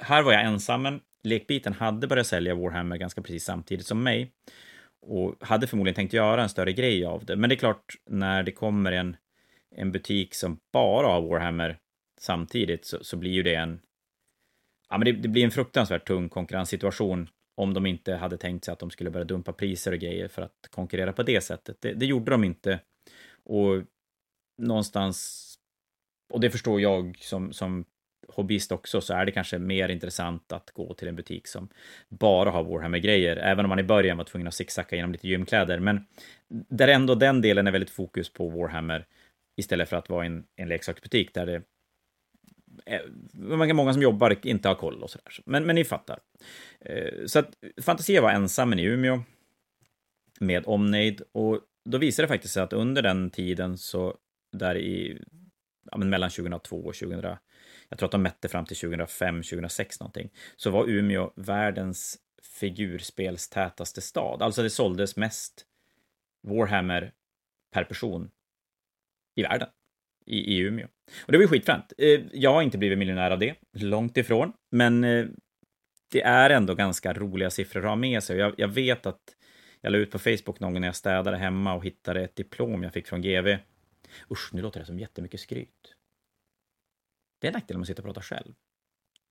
här var jag ensam, lekbiten hade börjat sälja Warhammer ganska precis samtidigt som mig och hade förmodligen tänkt göra en större grej av det. Men det är klart, när det kommer en, en butik som bara har Warhammer samtidigt så, så blir ju det en... Ja, men det, det, blir en fruktansvärt tung konkurrenssituation om de inte hade tänkt sig att de skulle börja dumpa priser och grejer för att konkurrera på det sättet. Det, det gjorde de inte. Och någonstans och det förstår jag som, som hobbyist också, så är det kanske mer intressant att gå till en butik som bara har Warhammer-grejer, även om man i början var tvungen att zigzacka genom lite gymkläder. Men där ändå den delen är väldigt fokus på Warhammer istället för att vara en, en leksaksbutik där det är många som jobbar inte har koll och sådär. Men, men ni fattar. Eh, så att Fantasia var ensam i Umeå med Omneid och då visade det faktiskt sig att under den tiden så där i ja, men mellan 2002 och 2000, jag tror att de mätte fram till 2005, 2006 någonting, så var Umeå världens figurspelstätaste stad. Alltså det såldes mest Warhammer per person i världen, i, i Umeå. Och det var ju skitfränt. Eh, jag har inte blivit miljonär av det, långt ifrån, men eh, det är ändå ganska roliga siffror att ha med sig. Jag, jag vet att jag la ut på Facebook någon gång när jag städade hemma och hittade ett diplom jag fick från GV Usch, nu låter det som jättemycket skryt. Det är en nackdel om man sitter och pratar själv.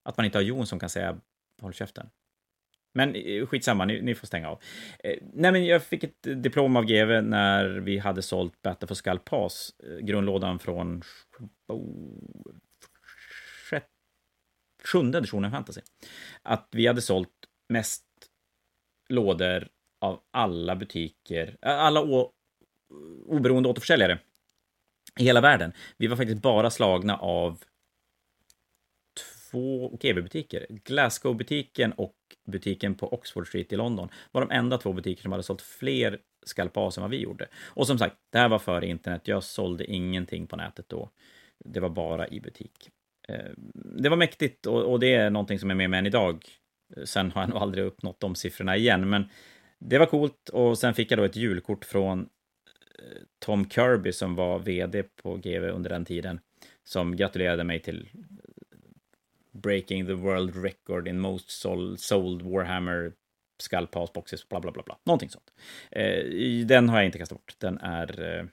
Att man inte har Jon som kan säga håll käften. Men eh, skitsamma, ni, ni får stänga av. Eh, nej, men jag fick ett diplom av GV när vi hade sålt Battle for Skull Pass, eh, grundlådan från oh, sjunde editionen Fantasy. Att vi hade sålt mest lådor av alla butiker, eh, alla oberoende återförsäljare i hela världen. Vi var faktiskt bara slagna av två GB-butiker. Glasgow-butiken och butiken på Oxford Street i London var de enda två butiker som hade sålt fler skalpas än vad vi gjorde. Och som sagt, det här var före internet. Jag sålde ingenting på nätet då. Det var bara i butik. Eh, det var mäktigt och det är någonting som är med mig än idag. Sen har jag nog aldrig uppnått de siffrorna igen, men det var coolt och sen fick jag då ett julkort från Tom Kirby som var vd på GV under den tiden, som gratulerade mig till Breaking the World Record in Most Sold Warhammer Skall Pass Boxes, bla bla bla, bla. någonting sånt. Eh, den har jag inte kastat bort. Den är... Eh,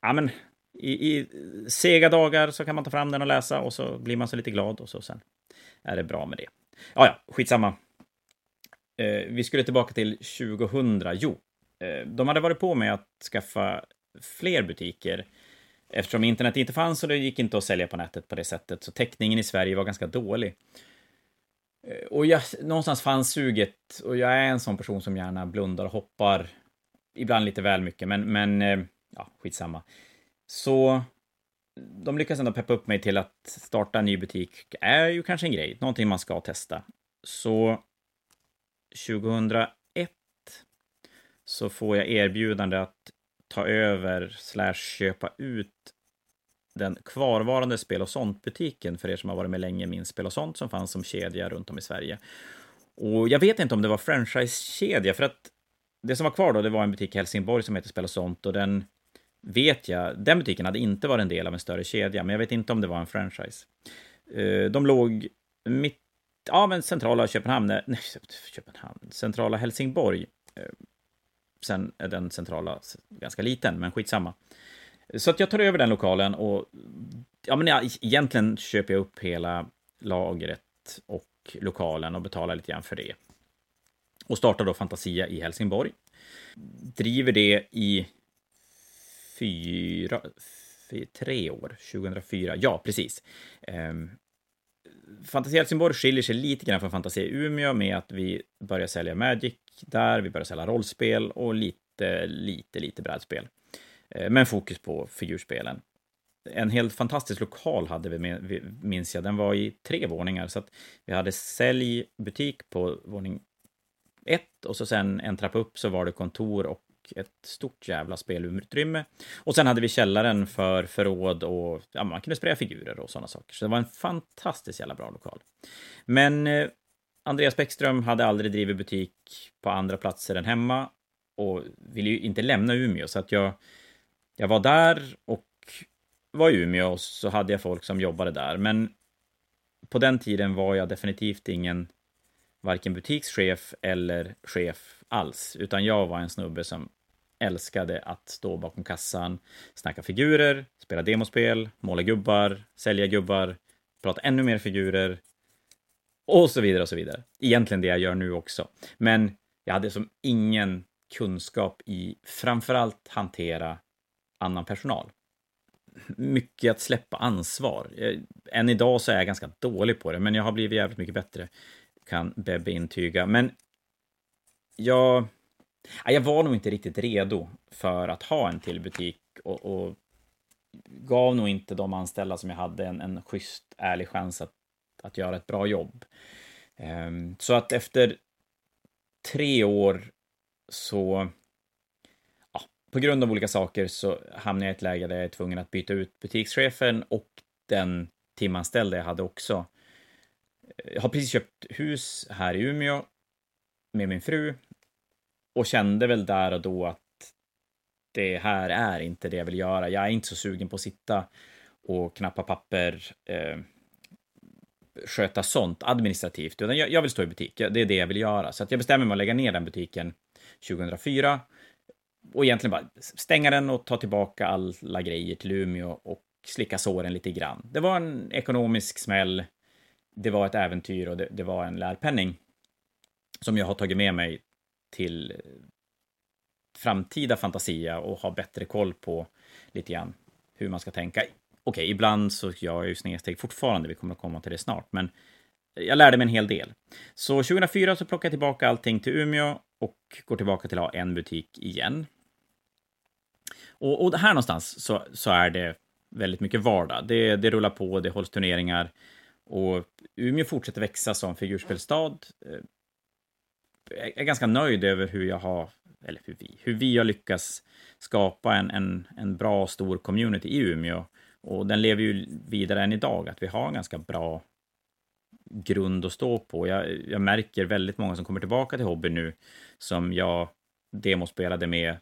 ja, men i, i sega dagar så kan man ta fram den och läsa och så blir man så lite glad och så sen är det bra med det. Ja, ja, skitsamma. Eh, vi skulle tillbaka till 2000. Jo, Eh, de hade varit på med att skaffa fler butiker eftersom internet inte fanns och det gick inte att sälja på nätet på det sättet. Så täckningen i Sverige var ganska dålig. Eh, och jag, någonstans fanns suget och jag är en sån person som gärna blundar och hoppar. Ibland lite väl mycket, men, men eh, ja, skitsamma. Så de lyckas ändå peppa upp mig till att starta en ny butik är ju kanske en grej, någonting man ska testa. Så 2001 så får jag erbjudande att ta över slash köpa ut den kvarvarande Spel och sånt-butiken, för er som har varit med länge minns Spel och sånt, som fanns som kedja runt om i Sverige. Och jag vet inte om det var franchise-kedja, för att det som var kvar då, det var en butik i Helsingborg som heter Spel och sånt, och den vet jag, den butiken hade inte varit en del av en större kedja, men jag vet inte om det var en franchise. Eh, de låg mitt, ja men centrala Köpenhamn, nej, Köpenhamn, centrala Helsingborg. Eh, Sen är den centrala ganska liten, men skitsamma. Så att jag tar över den lokalen och ja, men ja, egentligen köper jag upp hela lagret och lokalen och betalar lite grann för det. Och startar då Fantasia i Helsingborg. Driver det i fyra, fyra tre år, 2004. Ja, precis. Ehm, Fantasia Helsingborg skiljer sig lite grann från Fantasia Umeå med att vi börjar sälja Magic där, vi började sälja rollspel och lite, lite, lite brädspel. Eh, men fokus på figurspelen. En helt fantastisk lokal hade vi, minns jag. Den var i tre våningar, så att vi hade säljbutik på våning ett och så sen en trappa upp så var det kontor och ett stort jävla spelutrymme. Och sen hade vi källaren för förråd och ja, man kunde spraya figurer och sådana saker. Så det var en fantastiskt jävla bra lokal. Men eh, Andreas Bäckström hade aldrig drivit butik på andra platser än hemma och ville ju inte lämna Umeå, så att jag jag var där och var i Umeå och så hade jag folk som jobbade där. Men på den tiden var jag definitivt ingen varken butikschef eller chef alls, utan jag var en snubbe som älskade att stå bakom kassan, snacka figurer, spela demospel, måla gubbar, sälja gubbar, prata ännu mer figurer och så vidare och så vidare. Egentligen det jag gör nu också. Men jag hade som ingen kunskap i framförallt hantera annan personal. Mycket att släppa ansvar. Eh, än idag så är jag ganska dålig på det, men jag har blivit jävligt mycket bättre, kan Bebbe intyga. Men jag, jag var nog inte riktigt redo för att ha en till butik och, och gav nog inte de anställda som jag hade en, en schysst, ärlig chans att, att göra ett bra jobb. Ehm, så att efter tre år så på grund av olika saker så hamnade jag i ett läge där jag är tvungen att byta ut butikschefen och den timanställde jag hade också. Jag har precis köpt hus här i Umeå med min fru och kände väl där och då att det här är inte det jag vill göra. Jag är inte så sugen på att sitta och knappa papper, eh, sköta sånt administrativt, utan jag, jag, vill stå i butik. Det är det jag vill göra. Så att jag bestämmer mig att lägga ner den butiken 2004 och egentligen bara stänga den och ta tillbaka alla grejer till Umeå och slicka såren lite grann. Det var en ekonomisk smäll, det var ett äventyr och det, det var en lärpenning som jag har tagit med mig till eh, framtida Fantasia och ha bättre koll på lite grann hur man ska tänka. Okej, ibland så gör jag ju snedsteg fortfarande, vi kommer att komma till det snart, men jag lärde mig en hel del. Så 2004 så plockade jag tillbaka allting till Umeå och går tillbaka till att ha en butik igen. Och, och här någonstans så, så är det väldigt mycket vardag. Det, det rullar på, det hålls turneringar och Umeå fortsätter växa som figurspelstad. Jag eh, är ganska nöjd över hur jag har, eller hur vi, hur vi har lyckats skapa en, en, en bra stor community i Umeå. Och den lever ju vidare än idag, att vi har en ganska bra grund att stå på. Jag, jag märker väldigt många som kommer tillbaka till hobby nu, som jag demospelade med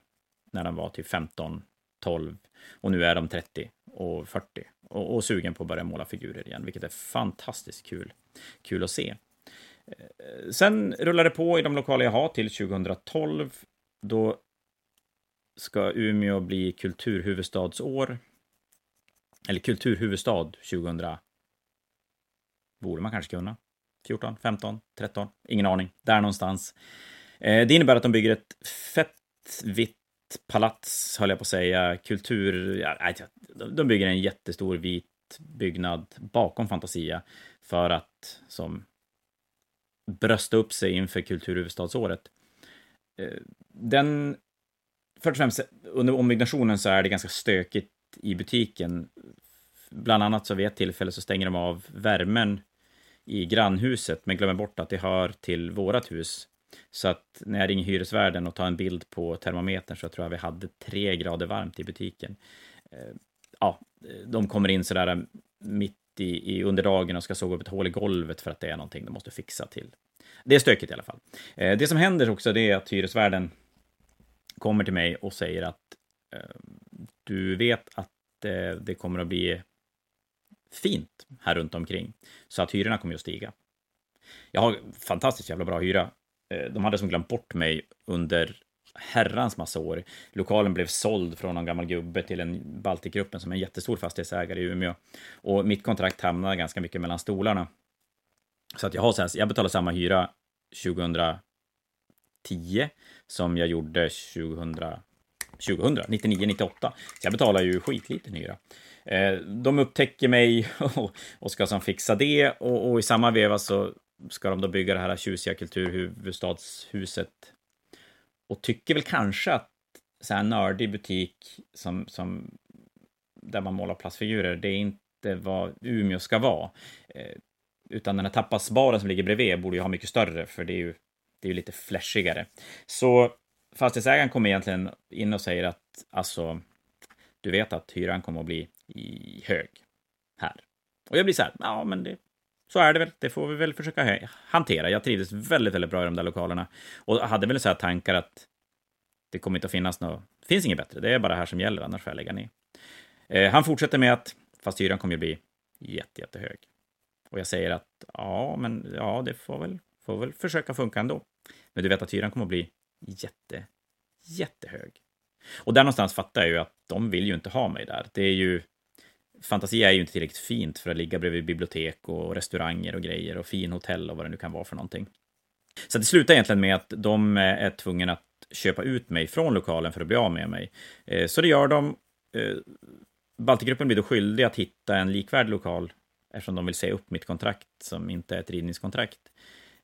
när de var typ 15, 12 och nu är de 30 och 40 och, och sugen på att börja måla figurer igen, vilket är fantastiskt kul, kul att se. Eh, sen rullar det på i de lokaler jag har till 2012. Då ska Umeå bli kulturhuvudstadsår. Eller kulturhuvudstad 2000 borde man kanske kunna. 14, 15, 13, ingen aning. Där någonstans. Eh, det innebär att de bygger ett fett vitt palats, höll jag på att säga, kultur... De bygger en jättestor vit byggnad bakom Fantasia för att som brösta upp sig inför kulturhuvudstadsåret. Eh, den... Först och främst, under ombyggnationen så är det ganska stökigt i butiken. Bland annat så vid ett tillfälle så stänger de av värmen i grannhuset, men glömmer bort att det hör till vårat hus. Så att när jag ringer hyresvärden och tar en bild på termometern så tror jag vi hade tre grader varmt i butiken. Eh, ja, de kommer in sådär mitt i, i underdagen och ska såga upp ett hål i golvet för att det är någonting de måste fixa till. Det är stökigt i alla fall. Eh, det som händer också det är att hyresvärden kommer till mig och säger att eh, du vet att eh, det kommer att bli fint här runt omkring, så att hyrorna kommer att stiga. Jag har fantastiskt jävla bra hyra. Eh, de hade som glömt bort mig under herrans massa år. Lokalen blev såld från någon gammal gubbe till en Baltikgruppen som är en jättestor fastighetsägare i Umeå. Och mitt kontrakt hamnade ganska mycket mellan stolarna. Så att jag har så här, jag betalar samma hyra 2010 som jag gjorde 2000, 2000 99, 98. Så jag betalar ju skitliten hyra. Eh, de upptäcker mig och ska som fixa det och, och i samma veva så ska de då bygga det här tjusiga kulturhuvudstadshuset och tycker väl kanske att så här nördig butik som, som där man målar plastfigurer, det är inte vad Umeå ska vara. Eh, utan den här tapasbaren som ligger bredvid borde ju ha mycket större, för det är ju, det är ju lite flashigare. Så fastighetsägaren kommer egentligen in och säger att alltså, du vet att hyran kommer att bli hög här. Och jag blir så här, ja men det, så är det väl. Det får vi väl försöka hantera. Jag trivdes väldigt, väldigt bra i de där lokalerna och hade väl så här tankar att det kommer inte att finnas något. Det finns inget bättre. Det är bara det här som gäller, annars får jag lägga ner. Eh, han fortsätter med att fast hyran kommer ju bli jätte, jättehög. Och jag säger att ja, men ja, det får väl, får väl försöka funka ändå. Men du vet att hyran kommer att bli jätte, jättehög. Och där någonstans fattar jag ju att de vill ju inte ha mig där. Det är ju Fantasia är ju inte tillräckligt fint för att ligga bredvid bibliotek och restauranger och grejer och fin hotell och vad det nu kan vara för någonting. Så det slutar egentligen med att de eh, är tvungna att köpa ut mig från lokalen för att bli av med mig. Eh, så det gör de. Eh, Baltigruppen blir då skyldig att hitta en likvärdig lokal eftersom de vill säga upp mitt kontrakt som inte är ett rivningskontrakt.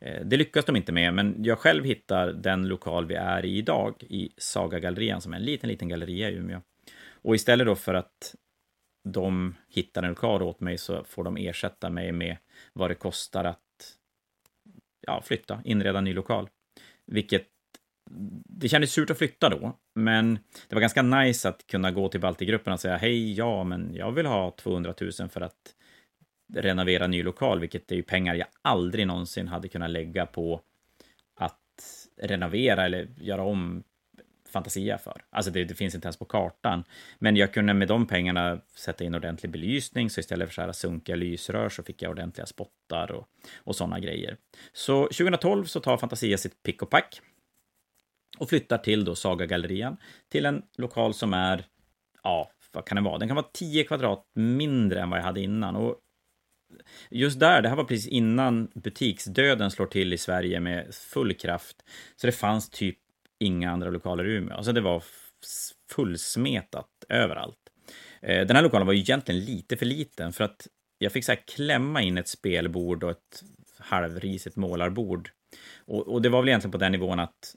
Eh, det lyckas de inte med, men jag själv hittar den lokal vi är i idag, i Sagagallerian, som är en liten, liten galleria i Umeå. Och istället då för att de hittar en lokal åt mig så får de ersätta mig med vad det kostar att ja, flytta, inreda en ny lokal. Vilket det kändes surt att flytta då, men det var ganska nice att kunna gå till Baltigruppen och säga hej, ja, men jag vill ha 200 000 för att renovera ny lokal, vilket är ju pengar jag aldrig någonsin hade kunnat lägga på att renovera eller göra om Fantasia för. Alltså det, det, finns inte ens på kartan. Men jag kunde med de pengarna sätta in ordentlig belysning, så istället för så här sunkiga lysrör så fick jag ordentliga spottar och, och sådana grejer. Så 2012 så tar Fantasia sitt pick och pack och flyttar till då Saga-gallerian, till en lokal som är, ja, vad kan den vara? Den kan vara 10 kvadrat mindre än vad jag hade innan. Och just där, det här var precis innan butiksdöden slår till i Sverige med full kraft. Så det fanns typ inga andra lokaler i Umeå. Alltså det var fullsmetat överallt. Eh, den här lokalen var ju egentligen lite för liten för att jag fick så här klämma in ett spelbord och ett halvrisigt målarbord. Och, och det var väl egentligen på den nivån att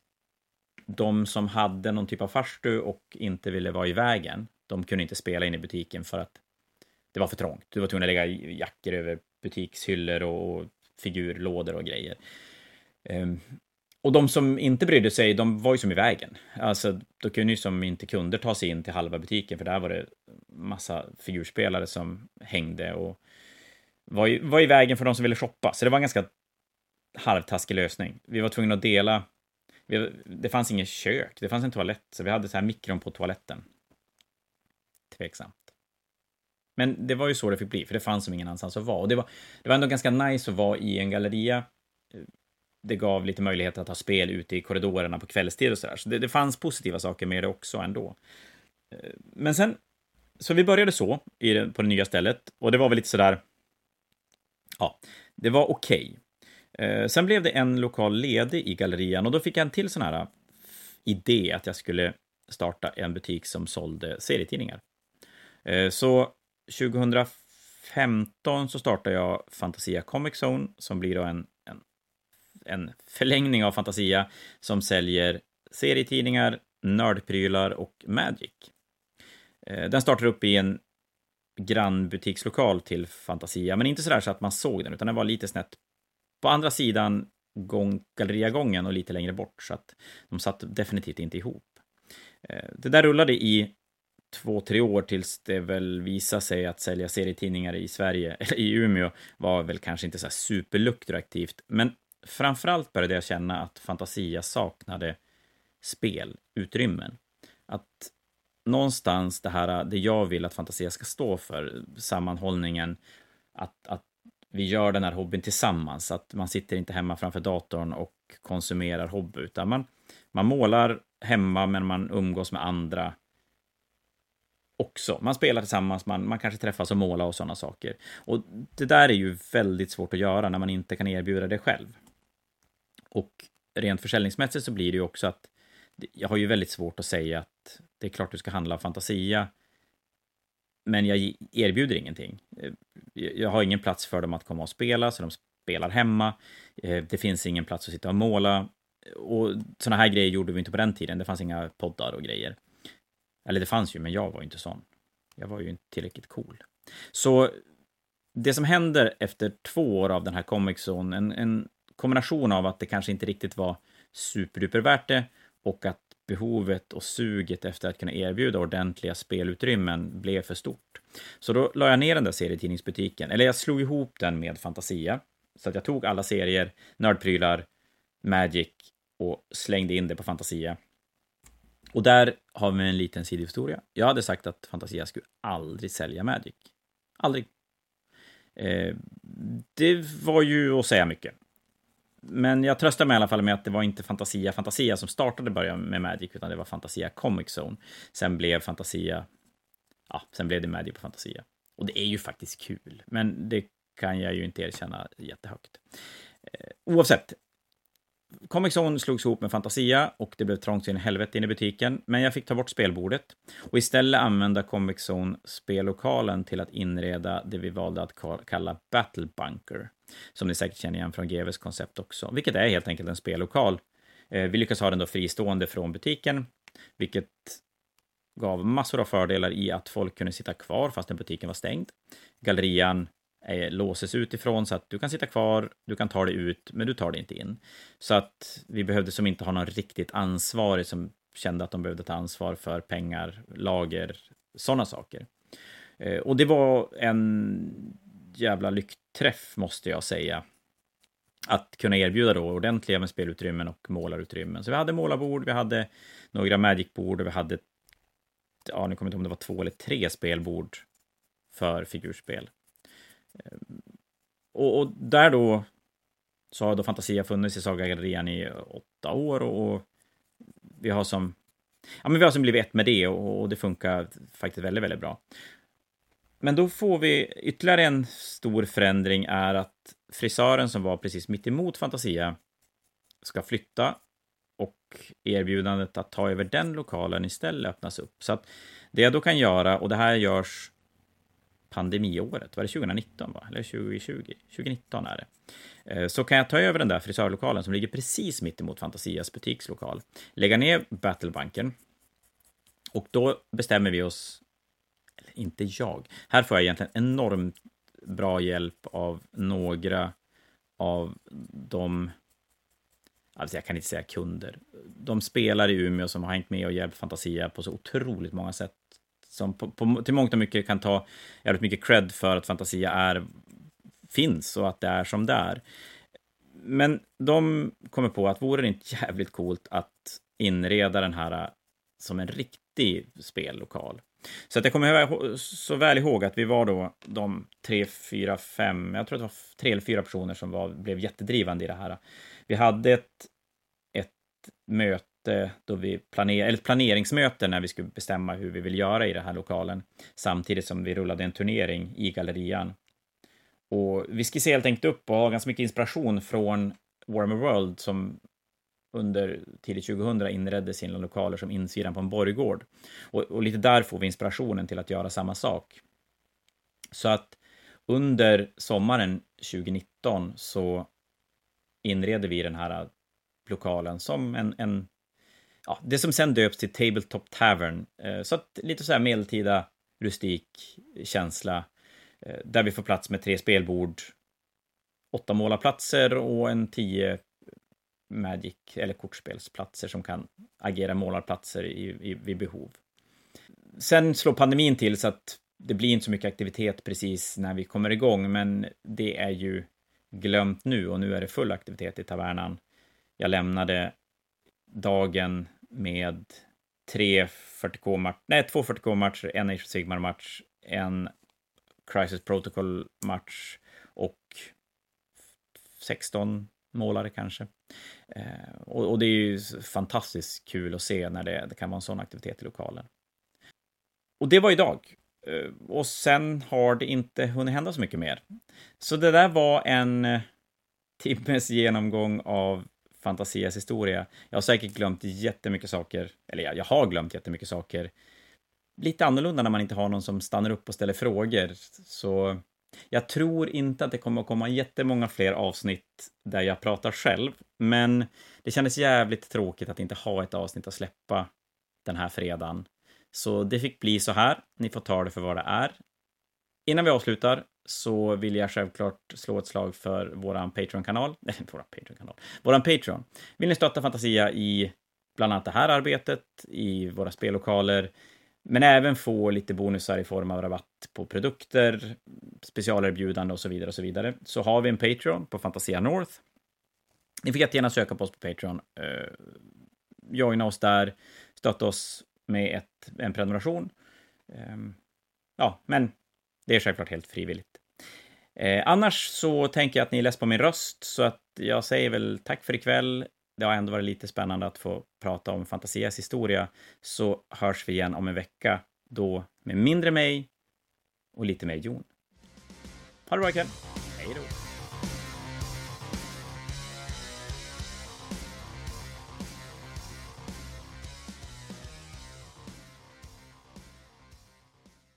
de som hade någon typ av farstu och inte ville vara i vägen, de kunde inte spela in i butiken för att det var för trångt. Du var tvungen att lägga jackor över butikshyllor och figurlådor och grejer. Um, och de som inte brydde sig, de var ju som i vägen. Alltså, då kunde ju som inte kunder ta sig in till halva butiken, för där var det massa figurspelare som hängde och var i, var i vägen för de som ville shoppa. Så det var en ganska halvtaskig lösning. Vi var tvungna att dela. Vi, det fanns inget kök, det fanns en toalett, så vi hade så här mikron på toaletten. Tveksam. Men det var ju så det fick bli, för det fanns som ingen annanstans att vara. Och det var, det var ändå ganska nice att vara i en galleria det gav lite möjlighet att ha spel ute i korridorerna på kvällstid och sådär. Så det, det fanns positiva saker med det också ändå. Eh, men sen, så vi började så i, på det nya stället och det var väl lite sådär, ja, det var okej. Okay. Sen blev det en lokal ledig i gallerian och då fick jag en till sån här eh, idé att jag skulle starta en butik som sålde serietidningar. Så 2015 så startade jag Fantasia Comic Zone som blir då en en förlängning av Fantasia som säljer serietidningar, nördprylar och Magic. Eh, den startar upp i en grannbutikslokal till Fantasia, men inte sådär så att man såg den, utan den var lite snett på andra sidan gång, galleriagången och lite längre bort, så att de satt definitivt inte ihop. Eh, det där rullade i två, tre år tills det väl visade sig att sälja serietidningar i Sverige, eller i Umeå, var väl kanske inte så här superlukrativt. Men framförallt började jag känna att Fantasia saknade spelutrymmen. Att någonstans det här, det jag vill att Fantasia ska stå för, sammanhållningen, att, att vi gör den här hobbyn tillsammans, att man sitter inte hemma framför datorn och konsumerar hobby, utan man, man målar hemma, men man umgås med andra också. Man spelar tillsammans, man, man kanske träffas och målar och sådana saker. Och det där är ju väldigt svårt att göra när man inte kan erbjuda det själv. Och rent försäljningsmässigt så blir det ju också att jag har ju väldigt svårt att säga att det är klart du ska handla Fantasia, men jag erbjuder ingenting. Eh, jag har ingen plats för dem att komma och spela, så de spelar hemma. Eh, det finns ingen plats att sitta och måla. Och sådana här grejer gjorde vi inte på den tiden. Det fanns inga poddar och grejer. Eller det fanns ju, men jag var ju inte sån. Jag var ju inte tillräckligt cool. Så det som händer efter två år av den här Comic Zone, en, en kombination av att det kanske inte riktigt var superduper värt det och att behovet och suget efter att kunna erbjuda ordentliga spelutrymmen blev för stort. Så då la jag ner den där serietidningsbutiken, eller jag slog ihop den med Fantasia. Så att jag tog alla serier, nördprylar, Magic och slängde in det på Fantasia. Och där har vi en liten sidohistoria. Jag hade sagt att Fantasia skulle aldrig sälja Magic. Aldrig. Eh, det var ju att säga mycket. Men jag tröstar mig i alla fall med att det var inte Fantasia Fantasia som startade början med Magic, utan det var Fantasia Comic Zone. Sen blev Fantasia, ja, sen blev det Magic på Fantasia. Och det är ju faktiskt kul, men det kan jag ju inte erkänna jättehögt. Eh, oavsett, Comic Zone slogs ihop med Fantasia och det blev trångt in i helvete in i butiken, men jag fick ta bort spelbordet och istället använda Comic Zone spellokalen till att inreda det vi valde att kalla Battle Bunker, som ni säkert känner igen från GVs koncept också, vilket är helt enkelt en spellokal. Eh, vi lyckades ha den då fristående från butiken, vilket gav massor av fördelar i att folk kunde sitta kvar fastän butiken var stängd. Gallerian eh, låses utifrån så att du kan sitta kvar, du kan ta dig ut, men du tar dig inte in. Så att vi behövde som inte ha någon riktigt ansvarig som kände att de behövde ta ansvar för pengar, lager, sådana saker. Eh, och det var en jävla lyckträff, måste jag säga. Att kunna erbjuda då ordentliga med spelutrymmen och målarutrymmen. Så vi hade målarbord, vi hade några Magic-bord och vi hade, ja, nu kommer jag inte ihåg om det var två eller tre spelbord för figurspel. Eh, och, och, där då så har då Fantasia funnits i Saga-gallerian i åtta år och, och, vi har som ja, men vi har som blivit ett med det och, och det funkar faktiskt väldigt, väldigt bra. Men då får vi ytterligare en stor förändring är att frisören som var precis mitt emot Fantasia ska flytta och erbjudandet att ta över den lokalen istället öppnas upp. Så att det jag då kan göra, och det här görs pandemiåret, var det 2019 va? Eller 2020? 2019 är det. Eh, så kan jag ta över den där frisörlokalen som ligger precis mitt emot Fantasias butikslokal, lägga ner Battlebanken och då bestämmer vi oss, eller inte jag, här får jag egentligen enormt bra hjälp av några av de Alltså jag kan inte säga kunder. De spelar i Umeå som har hängt med och hjälpt Fantasia på så otroligt många sätt som på, på, till mångt och mycket kan ta jävligt mycket cred för att Fantasia är, finns och att det är som det är. Men de kommer på att vore det inte jävligt coolt att inreda den här äh, som en riktig spellokal. Så att jag kommer så väl ihåg att vi var då de tre, fyra, fem, jag tror det var tre eller fyra personer som var, blev jättedrivande i det här. Vi hade ett, ett möte möte då vi planer, eller ett planeringsmöte när vi skulle bestämma hur vi vill göra i den här lokalen, samtidigt som vi rullade en turnering i gallerian. Och vi skissade helt enkelt upp och har ganska mycket inspiration från Warmer World som under tidigt 2000 inredde sina lokaler som insidan på en borggård. Och, och lite där får vi inspirationen till att göra samma sak. Så att under sommaren 2019 så inreder vi den här lokalen som en, en ja, det som sen döps till Tabletop Tavern. Eh, så att lite så här medeltida rustik känsla. Eh, där vi får plats med tre spelbord, åtta målarplatser och en tio Magic eller kortspelsplatser som kan agera målarplatser i, i, vid behov. Sen slår pandemin till så att det blir inte så mycket aktivitet precis när vi kommer igång, men det är ju glömt nu och nu är det full aktivitet i tavernan. Jag lämnade dagen med tre 40K-matcher, nej, två 40K-matcher, en Age of Sigmar-match, en Crisis Protocol-match och 16 målare kanske. Eh, och, och, det är ju fantastiskt kul att se när det, det kan vara en sån aktivitet i lokalen. Och det var idag. Eh, och sen har det inte hunnit hända så mycket mer. Så det där var en eh, timmes genomgång av Fantasias historia. Jag har säkert glömt jättemycket saker, eller jag, jag har glömt jättemycket saker. Lite annorlunda när man inte har någon som stannar upp och ställer frågor. Så jag tror inte att det kommer att komma jättemånga fler avsnitt där jag pratar själv, men det kändes jävligt tråkigt att inte ha ett avsnitt att släppa den här fredagen. Så det fick bli så här. Ni får ta det för vad det är. Innan vi avslutar så vill jag självklart slå ett slag för våran Patreon-kanal. Nej, våran Patreon-kanal. Våran Patreon. Vill ni stötta Fantasia i bland annat det här arbetet, i våra spellokaler, men även få lite bonusar i form av rabatt på produkter, specialerbjudande och så vidare och så vidare, så har vi en Patreon på Fantasia North. Ni får jättegärna söka på oss på Patreon. Uh, joina oss där, stötta oss med ett, en prenumeration. Um, ja, men det är självklart helt frivilligt. Eh, annars så tänker jag att ni är less på min röst, så att jag säger väl tack för ikväll. Det har ändå varit lite spännande att få prata om Fantasias historia, så hörs vi igen om en vecka, då med mindre mig och lite mer Jon. Ha det bra ikväll. Hej då!